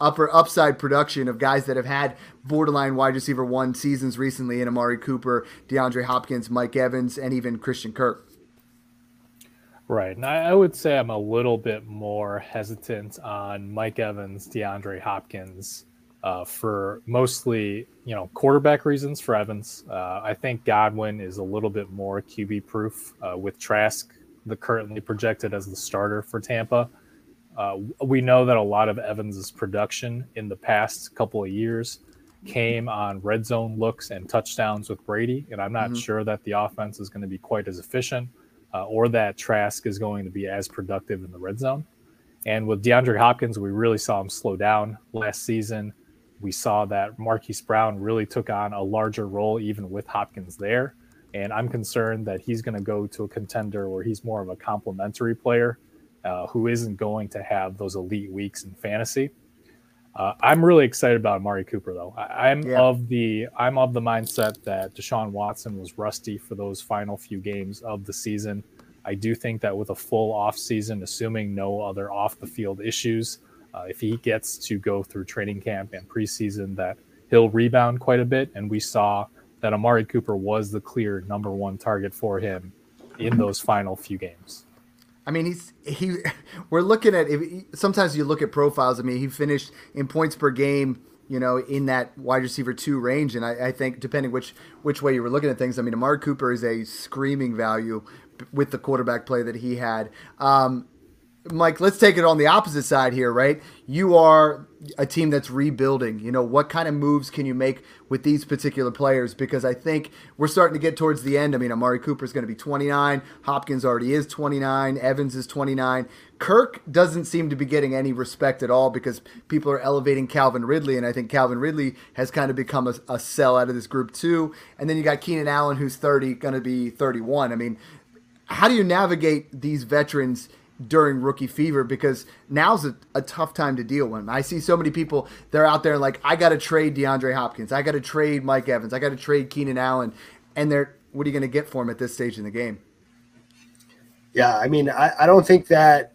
upper upside production of guys that have had borderline wide receiver one seasons recently in Amari Cooper, DeAndre Hopkins, Mike Evans, and even Christian Kirk. Right. And I, I would say I'm a little bit more hesitant on Mike Evans, DeAndre Hopkins, uh, for mostly, you know, quarterback reasons for Evans. Uh, I think Godwin is a little bit more QB proof uh, with Trask, the currently projected as the starter for Tampa. Uh, we know that a lot of Evans's production in the past couple of years came on red zone looks and touchdowns with Brady, and I'm not mm-hmm. sure that the offense is going to be quite as efficient uh, or that Trask is going to be as productive in the red zone. And with DeAndre Hopkins, we really saw him slow down last season. We saw that Marquise Brown really took on a larger role even with Hopkins there. And I'm concerned that he's going to go to a contender where he's more of a complementary player uh, who isn't going to have those elite weeks in fantasy. Uh, I'm really excited about Amari Cooper, though. I, am yeah. of the I'm of the mindset that Deshaun Watson was rusty for those final few games of the season. I do think that with a full off season, assuming no other off the field issues, uh, if he gets to go through training camp and preseason, that he'll rebound quite a bit. And we saw that Amari Cooper was the clear number one target for him in those final few games. I mean, he's he. We're looking at. If, sometimes you look at profiles. I mean, he finished in points per game. You know, in that wide receiver two range, and I, I think depending which which way you were looking at things, I mean, Amari Cooper is a screaming value with the quarterback play that he had. Um, Mike, let's take it on the opposite side here, right? You are a team that's rebuilding. You know, what kind of moves can you make with these particular players? Because I think we're starting to get towards the end. I mean, Amari Cooper is going to be 29. Hopkins already is 29. Evans is 29. Kirk doesn't seem to be getting any respect at all because people are elevating Calvin Ridley, and I think Calvin Ridley has kind of become a, a sell out of this group too. And then you got Keenan Allen, who's 30, going to be 31. I mean, how do you navigate these veterans – during rookie fever because now's a, a tough time to deal with. I see so many people they're out there like I got to trade DeAndre Hopkins, I got to trade Mike Evans, I got to trade Keenan Allen, and they're what are you going to get for him at this stage in the game? Yeah, I mean, I, I don't think that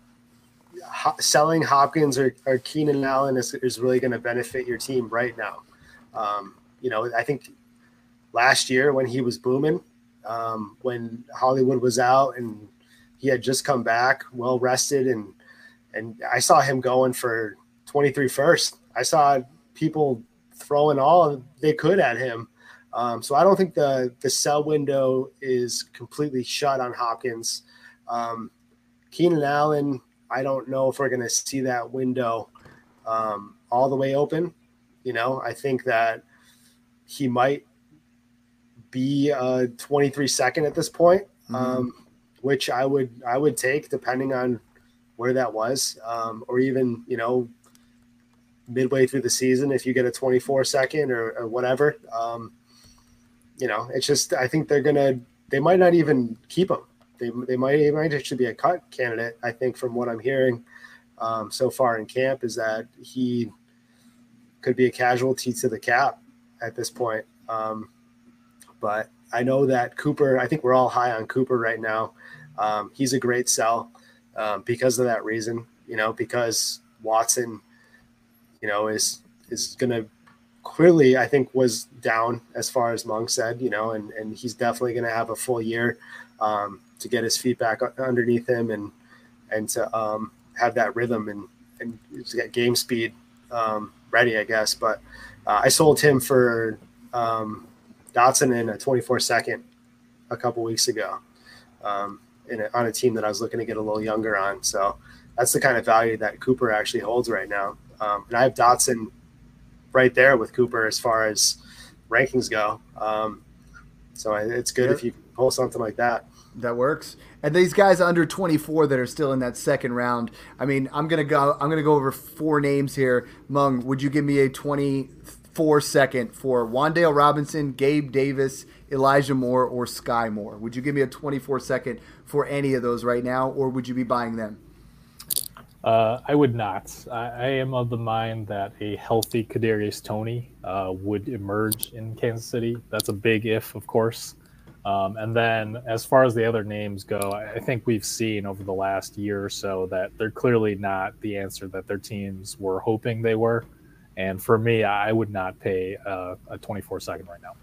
selling Hopkins or, or Keenan Allen is, is really going to benefit your team right now. Um, you know, I think last year when he was booming, um, when Hollywood was out and he had just come back, well rested, and and I saw him going for 23 first. I saw people throwing all they could at him. Um, so I don't think the the sell window is completely shut on Hopkins. Um, Keenan Allen, I don't know if we're going to see that window um, all the way open. You know, I think that he might be a 23 second at this point. Mm-hmm. Um, which I would I would take depending on where that was, um, or even you know midway through the season if you get a 24 second or, or whatever. Um, you know, it's just I think they're gonna they might not even keep him. They, they might it might actually be a cut candidate. I think from what I'm hearing um, so far in camp is that he could be a casualty to the cap at this point. Um, but I know that Cooper. I think we're all high on Cooper right now. Um, he's a great sell um, because of that reason, you know, because Watson, you know, is is going to clearly, I think, was down as far as Mung said, you know, and and he's definitely going to have a full year um, to get his feet back underneath him and and to um, have that rhythm and and get game speed um, ready, I guess. But uh, I sold him for um, Dotson in a 24 second a couple weeks ago. Um, a, on a team that I was looking to get a little younger on. So that's the kind of value that Cooper actually holds right now. Um, and I have Dotson right there with Cooper as far as rankings go. Um, so it's good if you pull something like that. That works. And these guys under 24 that are still in that second round. I mean, I'm gonna go. I'm gonna go over four names here. Mung, would you give me a 24 second for Wan'Dale Robinson, Gabe Davis, Elijah Moore, or Sky Moore? Would you give me a 24 second for any of those right now, or would you be buying them? Uh, I would not. I, I, am of the mind that a healthy Kadarius Toney uh, would emerge in Kansas City. That's a big if, of course. Um, and then, as far as the other names go, I think we've seen over the last year or so that they're clearly not the answer that their teams were hoping they were. And for me, I would not pay uh, a 24 second right now.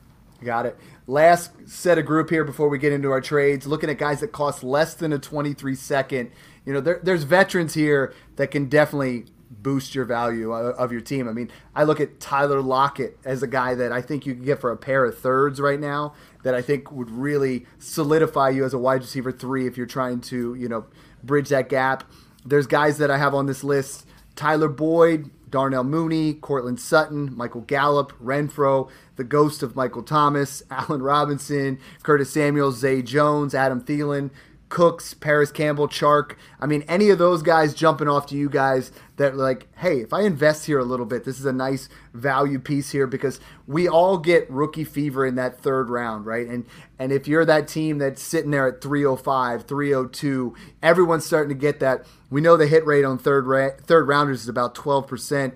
Got it. Last set of group here before we get into our trades. Looking at guys that cost less than a 23 second. You know, there, there's veterans here that can definitely boost your value uh, of your team. I mean, I look at Tyler Lockett as a guy that I think you can get for a pair of thirds right now that I think would really solidify you as a wide receiver three if you're trying to, you know, bridge that gap. There's guys that I have on this list Tyler Boyd, Darnell Mooney, Courtland Sutton, Michael Gallup, Renfrow, the ghost of Michael Thomas, Allen Robinson, Curtis Samuels, Zay Jones, Adam Thielen, Cooks, Parris Campbell, Chark. I mean, any of those guys jumping off to you guys that like, hey, if I invest here a little bit, this is a nice value piece here because we all get rookie fever in that third round, right? And and if you're that team that's sitting there at 305, 302, everyone's starting to get that. We know the hit rate on third ra- third rounders is about 12%.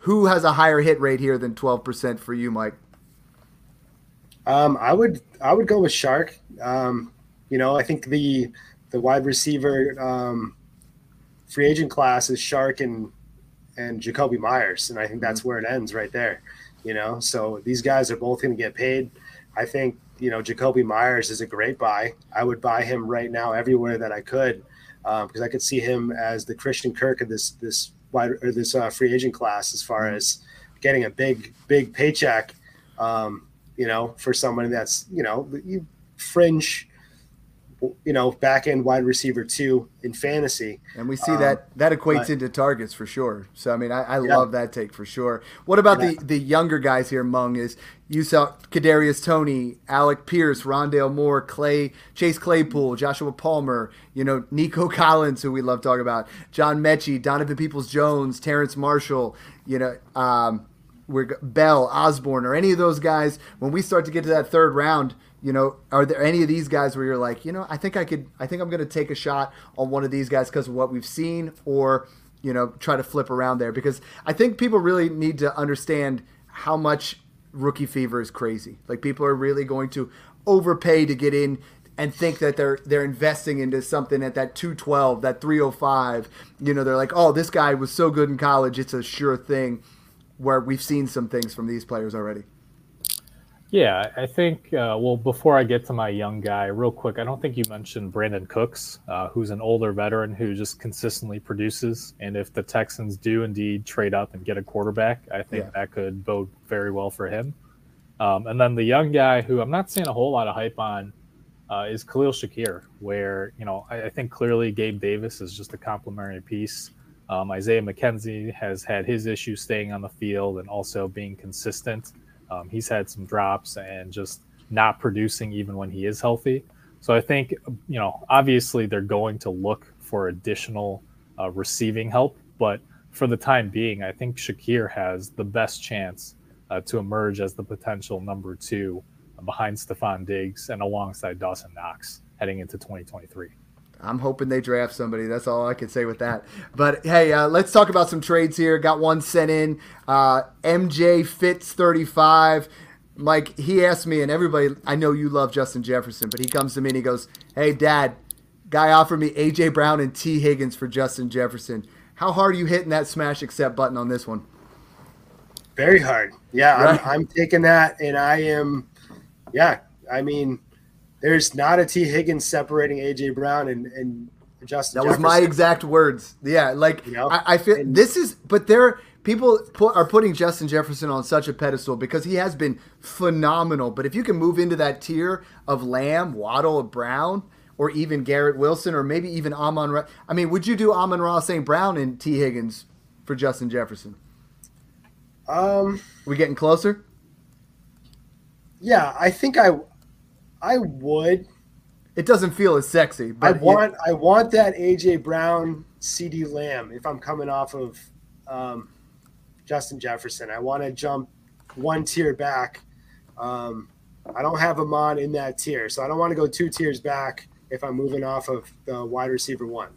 Who has a higher hit rate here than 12% for you, Mike? Um, I would I would go with Chark. Um, you know, I think the the wide receiver um, free agent class is Chark and and Jakobi Meyers, and I think that's mm-hmm. where it ends right there. You know, so these guys are both going to get paid. I think you know Jakobi Meyers is a great buy. I would buy him right now everywhere that I could because um, I could see him as the Christian Kirk of this this wide or this uh, free agent class as far mm-hmm. as getting a big big paycheck. Um, you know, for somebody that's you know you fringe you know, back end wide receiver two in fantasy. And we see um, that that equates but, into targets for sure. So I mean, I, I yeah. love that take for sure. What about yeah. the the younger guys here? Mung is you saw Kadarius Toney, Alec Pierce, Rondale Moore, Clay, Chase Claypool, Joshua Palmer. You know, Nico Collins, who we love talking about, John Metchie, Donovan Peoples Jones, Terrace Marshall. You know. Um, we're Bell, Osborne, or any of those guys. When we start to get to that third round, you know, are there any of these guys where you're like, you know, I think I could, I think I'm going to take a shot on one of these guys because of what we've seen, or you know, try to flip around there because I think people really need to understand how much rookie fever is crazy. Like people are really going to overpay to get in and think that they're they're investing into something at that 212, that 305. You know, they're like, "Oh, this guy was so good in college, it's a sure thing." Where we've seen some things from these players already. Yeah, I think. Uh, well, before I get to my young guy, real quick, I don't think you mentioned Brandin Cooks, uh, who's an older veteran who just consistently produces. And if the Texans do indeed trade up and get a quarterback, I think yeah. that could bode very well for him. Um, and then the young guy, who I'm not seeing a whole lot of hype on, uh, is Khalil Shakir, where you know I, I, think clearly Gabe Davis is just a complementary piece. Um, Isaiah McKenzie has had his issues staying on the field and also being consistent. Um, he's had some drops and just not producing even when he is healthy. So I think, you know, obviously they're going to look for additional uh, receiving help, but for the time being, I think Shakir has the best chance uh, to emerge as the potential number two behind Stefon Diggs and alongside Dawson Knox heading into 2023. I'm hoping they draft somebody. That's all I can say with that. But hey, uh, let's talk about some trades here. Got one sent in. Uh, MJ Fitz 35. Mike, he asked me, and everybody, I know you love Justin Jefferson, but he comes to me and he goes, Hey, Dad, guy offered me A.J. Brown and Tee Higgins for Justin Jefferson. How hard are you hitting that smash accept button on this one? Very hard. Yeah, right? I'm, I'm taking that, and I am, yeah, I mean, there's not a Tee Higgins separating AJ Brown and, and Justin. That Jefferson. was my exact words. Yeah, like you know? I, I, feel and, this is, but there people put, are putting Justin Jefferson on such a pedestal because he has been phenomenal. But if you can move into that tier of Lamb, Waddle, Brown, or even Garrett Wilson, or maybe even Amon, Ra- I mean, would you do Amon-Ra St. Brown and Tee Higgins for Justin Jefferson? Um, we getting closer? Yeah, I think I I would. It doesn't feel as sexy. But I want I want that AJ Brown CeeDee Lamb if I'm coming off of um, Justin Jefferson. I want to jump one tier back. Um, I don't have him on in that tier, so I don't want to go two tiers back if I'm moving off of the wide receiver one.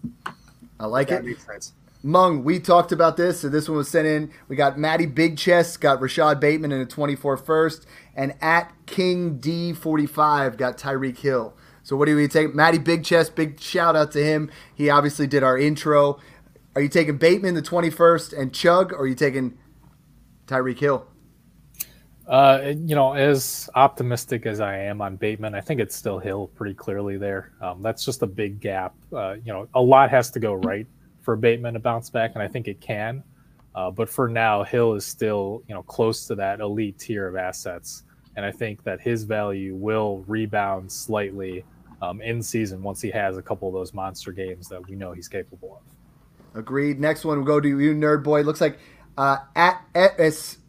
I like it. makes sense. Mung, we talked about this. So this one was sent in. We got Maddie Big Chest, got Rashad Bateman in a 24 first, and at King D45 got Tyreek Hill. So what do we take? Matty Big Chest, big shout out to him. He obviously did our intro. Are you taking Bateman the 21st and Chug, or are you taking Tyreek Hill? Uh, you know, as optimistic as I am on Bateman, I think it's still Hill pretty clearly there. Um, that's just a big gap. Uh, you know, a lot has to go right for Bateman to bounce back, and I think it can. Uh, but for now, Hill is still you know close to that elite tier of assets, and I think that his value will rebound slightly um, in season once he has a couple of those monster games that we know he's capable of. Agreed. Next one, we'll go to you, nerd boy. Looks like uh, at, at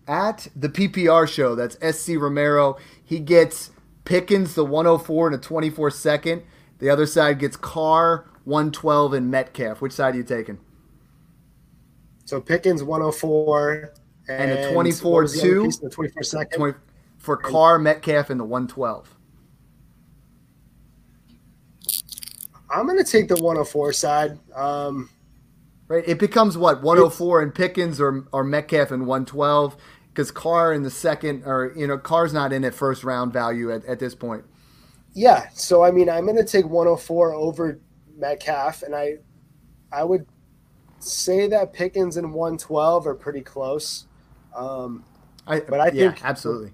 at the PPR show. That's SC Romero. He gets Pickens the 104 and a 24 second. The other side gets Carr 112 and Metcalf. Which side are you taking? So Pickens 104 and, and a 24 2. The 24 second. 20, for Carr, Metcalf, and the 112. I'm going to take the 104 side. Um, right. It becomes what 104 and Pickens or or Metcalf and 112 because Carr in the second or you know Carr's not in at first round value at, at this point. Yeah, so I mean I'm going to take 104 over Metcalf, and I I would say that Pickens and 112 are pretty close. Um, I, but I yeah, think absolutely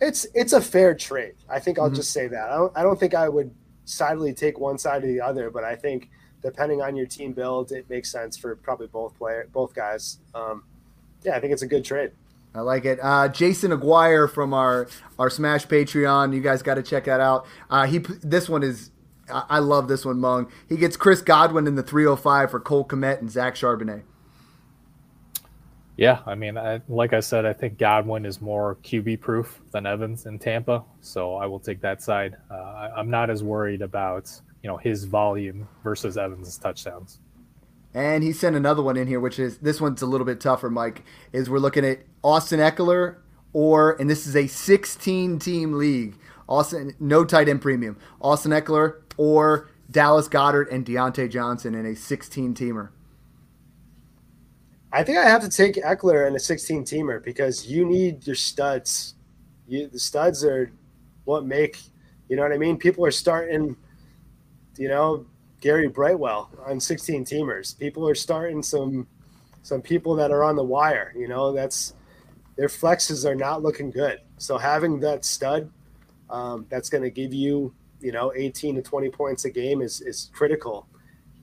it's it's a fair trade. I think I'll mm-hmm. just say that. I don't I don't think I would sidely take one side or the other, but I think depending on your team build, it makes sense for probably both player both guys. Um, yeah, I think it's a good trade. I like it. Uh, Jason Aguirre from our our Smash Patreon. You guys got to check that out. Uh, he this one is I, love this one, Mung. He gets Chris Godwin in the 305 for Cole Kmet and Zach Charbonnet. Yeah, I mean, I, like I said, I think Godwin is more QB proof than Evans in Tampa, so I will take that side. Uh, I, I'm not as worried about you know his volume versus Evans' touchdowns. And he sent another one in here, which is this one's a little bit tougher, Mike. Is we're looking at Austin Ekeler or, and this is a 16 team league. Austin, no tight end premium. Austin Ekeler or Dallas Goedert and Diontae Johnson in a 16 teamer. I think I have to take Ekeler in a 16 teamer because you need your studs. You, the studs are what make, you know what I mean? People are starting, you know, Gary Brightwell on 16 teamers. People are starting some some people that are on the wire. You know, that's their flexes are not looking good. So having that stud um, that's going to give you you know 18 to 20 points a game is is critical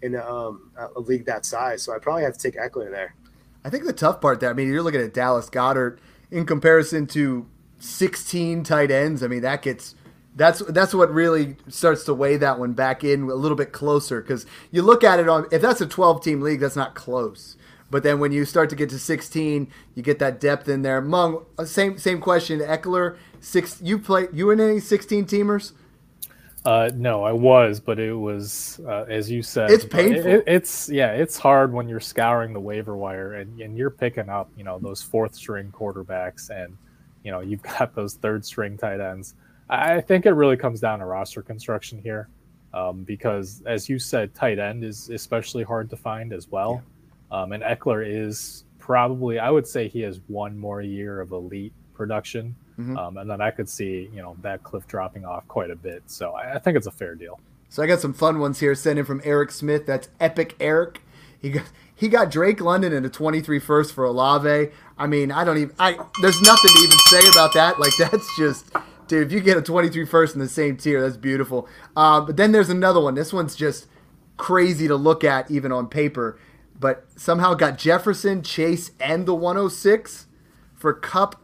in um, a league that size. So I probably have to take Ekeler there. I think the tough part there. I mean, you're looking at Dallas Goedert in comparison to 16 tight ends. I mean, that gets that's that's what really starts to weigh that one back in a little bit closer because you look at it on if that's a 12 team league that's not close but then when you start to get to 16 you get that depth in there Mung uh, same same question Ekeler six you play you in any 16 teamers uh, no, I was, but it was uh, as you said. It's painful. It, it's yeah, it's hard when you're scouring the waiver wire and, and you're picking up, you know, those fourth string quarterbacks, and you know you've got those third string tight ends. I think it really comes down to roster construction here, um, because as you said, tight end is especially hard to find as well. Yeah. Um, and Ekeler is probably, I would say, he has one more year of elite production, mm-hmm. um, and then I could see you know that cliff dropping off quite a bit. So I, I think it's a fair deal. So I got some fun ones here sent in from Eric Smith. That's Epic Eric. He got he got Drake London in a 23 first for Olave. I mean, I don't even I there's nothing to even say about that. Like that's just Dude, if you get a 23 first in the same tier, that's beautiful. Uh, but then there's another one. This one's just crazy to look at, even on paper. But somehow got Jefferson, Chase, and the 106 for Kupp,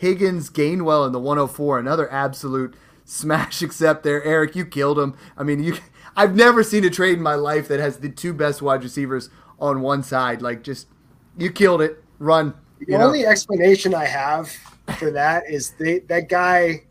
Higgins, Gainwell, in the 104. Another absolute smash except there. Eric, you killed him. I mean, you. I've never seen a trade in my life that has the two best wide receivers on one side. Like, just you killed it. Run. The only explanation I have for that is they, that guy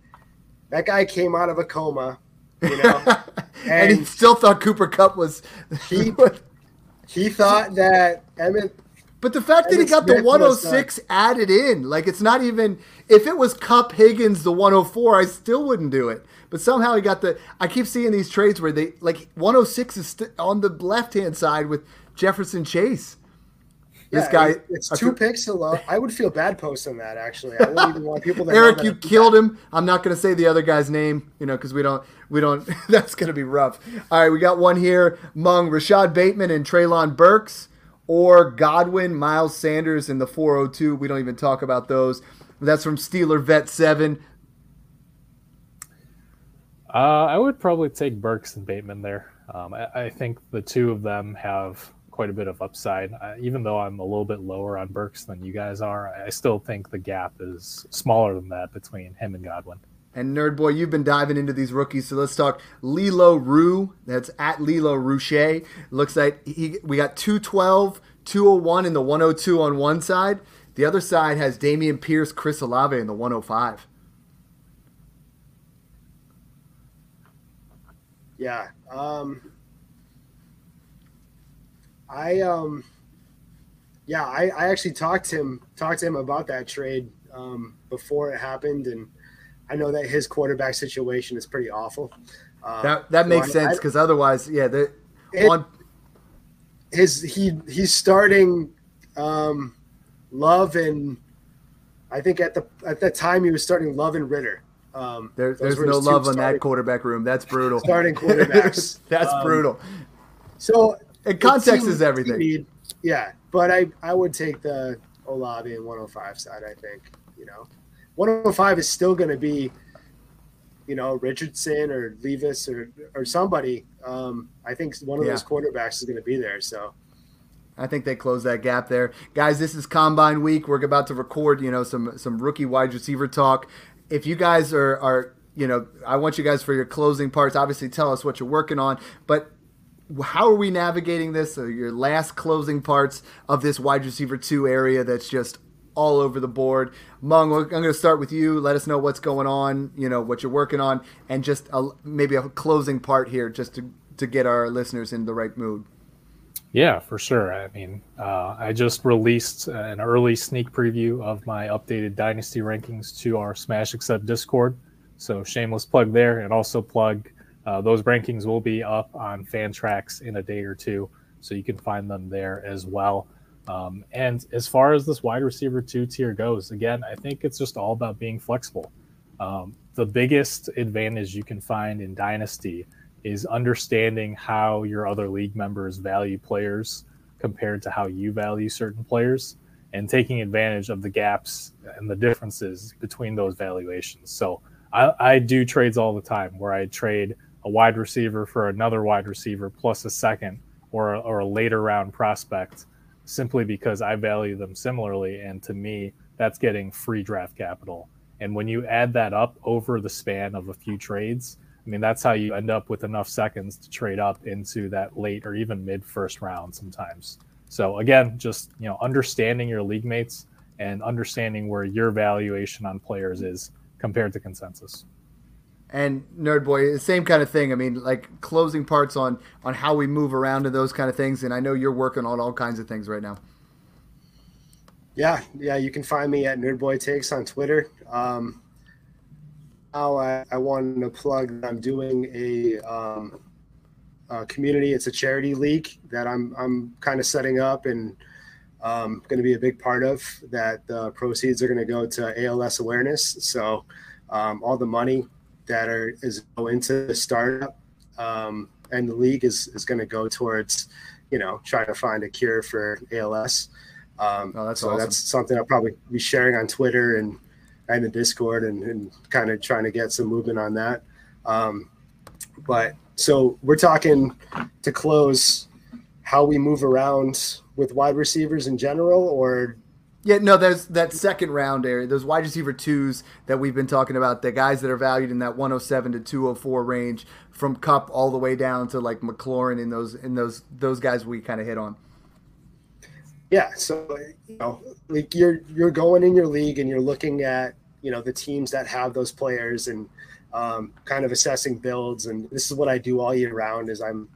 that guy came out of a coma, you know, and, and he still thought Cooper Kupp was. he he thought that Emmett. But the fact that he got the 106 added in, like it's not even. If it was Kupp Higgins the 104, I still wouldn't do it. But somehow he got the. I keep seeing these trades where they like 106 is st- on the left hand side with Jefferson Chase. This yeah, guy, it's two picks alone. I would feel bad posting that. Actually, I wouldn't even want people. To Eric, you killed him. I'm not going to say the other guy's name, you know, because we don't, we don't. that's going to be rough. All right, we got one here: Mung Rashad Bateman and Treylon Burks, or Godwin, Miles Sanders in the 402. We don't even talk about those. That's from Steeler Vet 7. Uh, I would probably take Burks and Bateman there. Um, I, I, think the two of them have quite a bit of upside. Uh, even though I'm a little bit lower on Burks than you guys are, I still think the gap is smaller than that between him and Godwin. And Nerd Boy, you've been diving into these rookies, so let's talk Lilo Rue. That's at Lilo Ruche. Looks like he we got 212, 201 in the 102 on one side. The other side has Dameon Pierce, Chris Olave in the 105. Yeah. Um, I um, yeah, I, I actually talked to him talked to him about that trade um, before it happened, and I know that his quarterback situation is pretty awful. Uh, that that so makes I, sense because otherwise, yeah, the on his he he's starting um, Love and I think at the at that time he was starting Love and Ridder. Um, there, there's no love on that quarterback room. That's brutal. Starting quarterbacks. That's um, brutal. So and context is everything. Need, yeah, but I I would take the Olave and 105 side. I think you know 105 is still going to be, you know, Richardson or Levis or or somebody. Um, I think one of yeah. those quarterbacks is going to be there. So. I think they close that gap there, guys. This is Combine Week. We're about to record, you know, some some rookie wide receiver talk. If you guys are are you know, I want you guys for your closing parts. Obviously, tell us what you're working on, but how are we navigating this? So your last closing parts of this wide receiver two area that's just all over the board. Mung, I'm going to start with you. Let us know what's going on, you know, what you're working on, and just a, maybe a closing part here just to, to get our listeners in the right mood. Yeah, for sure. I mean, uh, I just released an early sneak preview of my updated Dynasty rankings to our Smash Accept Discord. So, shameless plug there, and also plug uh, those rankings will be up on Fantrax in a day or two. So, you can find them there as well. Um, and as far as this wide receiver two tier goes, again, I think it's just all about being flexible. Um, the biggest advantage you can find in Dynasty is understanding how your other league members value players compared to how you value certain players and taking advantage of the gaps and the differences between those valuations. So I, I do trades all the time where I trade a wide receiver for another wide receiver plus a second or, or a later round prospect simply because I value them similarly. And to me, that's getting free draft capital. And when you add that up over the span of a few trades, I mean, that's how you end up with enough seconds to trade up into that late or even mid first round sometimes. So again, just you know, understanding your league mates and understanding where your valuation on players is compared to consensus and nerd boy the same kind of thing. I mean like closing parts on on how we move around and those kind of things and i know you're working on all kinds of things right now. Yeah yeah you can find me at nerdboy takes on twitter. Um now i, I wanted to plug i'm doing a um a community it's a charity league that i'm i'm kind of setting up and um, going to be a big part of that the proceeds are going to go to als awareness. So um, all the money that are is go into the startup, um, and the league is is going to go towards, you know, trying to find a cure for ALS. Um, oh, that's so awesome. that's something I'll probably be sharing on Twitter and and the Discord and, and kind of trying to get some movement on that. Um, but so we're talking to close how we move around with wide receivers in general, or yeah, no, there's that second round area, those wide receiver twos that we've been talking about, the guys that are valued in that 107 to 204 range, from Kupp all the way down to like McLaurin and those and those those guys we kind of hit on. Yeah, so you know, like you're you're going in your league and you're looking at you know the teams that have those players and um, kind of assessing builds, and this is what I do all year round. Is I'm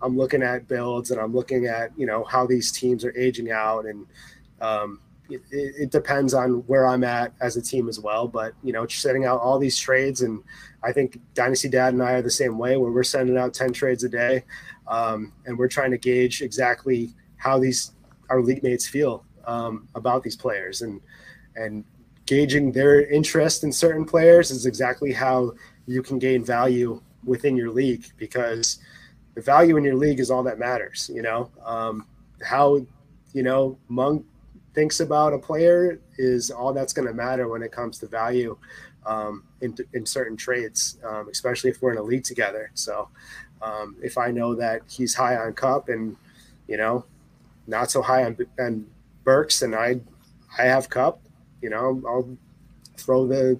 I'm looking at builds and I'm looking at you know how these teams are aging out and um, it, it, depends on where I'm at as a team as well. But you know, setting out all these trades, and I think Dynasty Dad and I are the same way, where we're sending out ten trades a day, um, and we're trying to gauge exactly how these our league mates feel um, about these players, and and gauging their interest in certain players is exactly how you can gain value within your league because the value in your league is all that matters. You know, um, how you know Mung thinks about a player is all that's going to matter when it comes to value um, in, in certain trades, um, especially if we're in a league together. So um, if I know that he's high on Kupp and you know not so high on, on Burks, and I I have Kupp, you know I'll throw the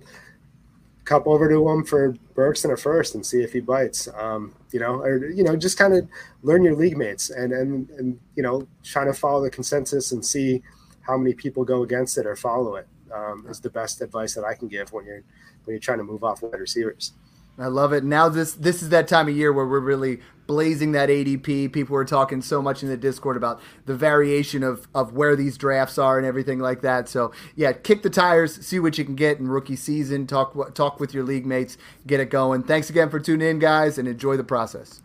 Kupp over to him for Burks in a first and see if he bites. Um, you know, or you know, just kind of learn your league mates and and and you know, trying to follow the consensus and see how many people go against it or follow it um, is the best advice that I can give when you're when you're trying to move off wide receivers. I love it. Now this this is that time of year where we're really blazing that ADP. People are talking so much in the Discord about the variation of of where these drafts are and everything like that. So yeah, kick the tires, see what you can get in rookie season. Talk talk with your league mates, get it going. Thanks again for tuning in, guys, and enjoy the process.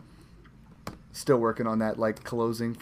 Still working on that like closing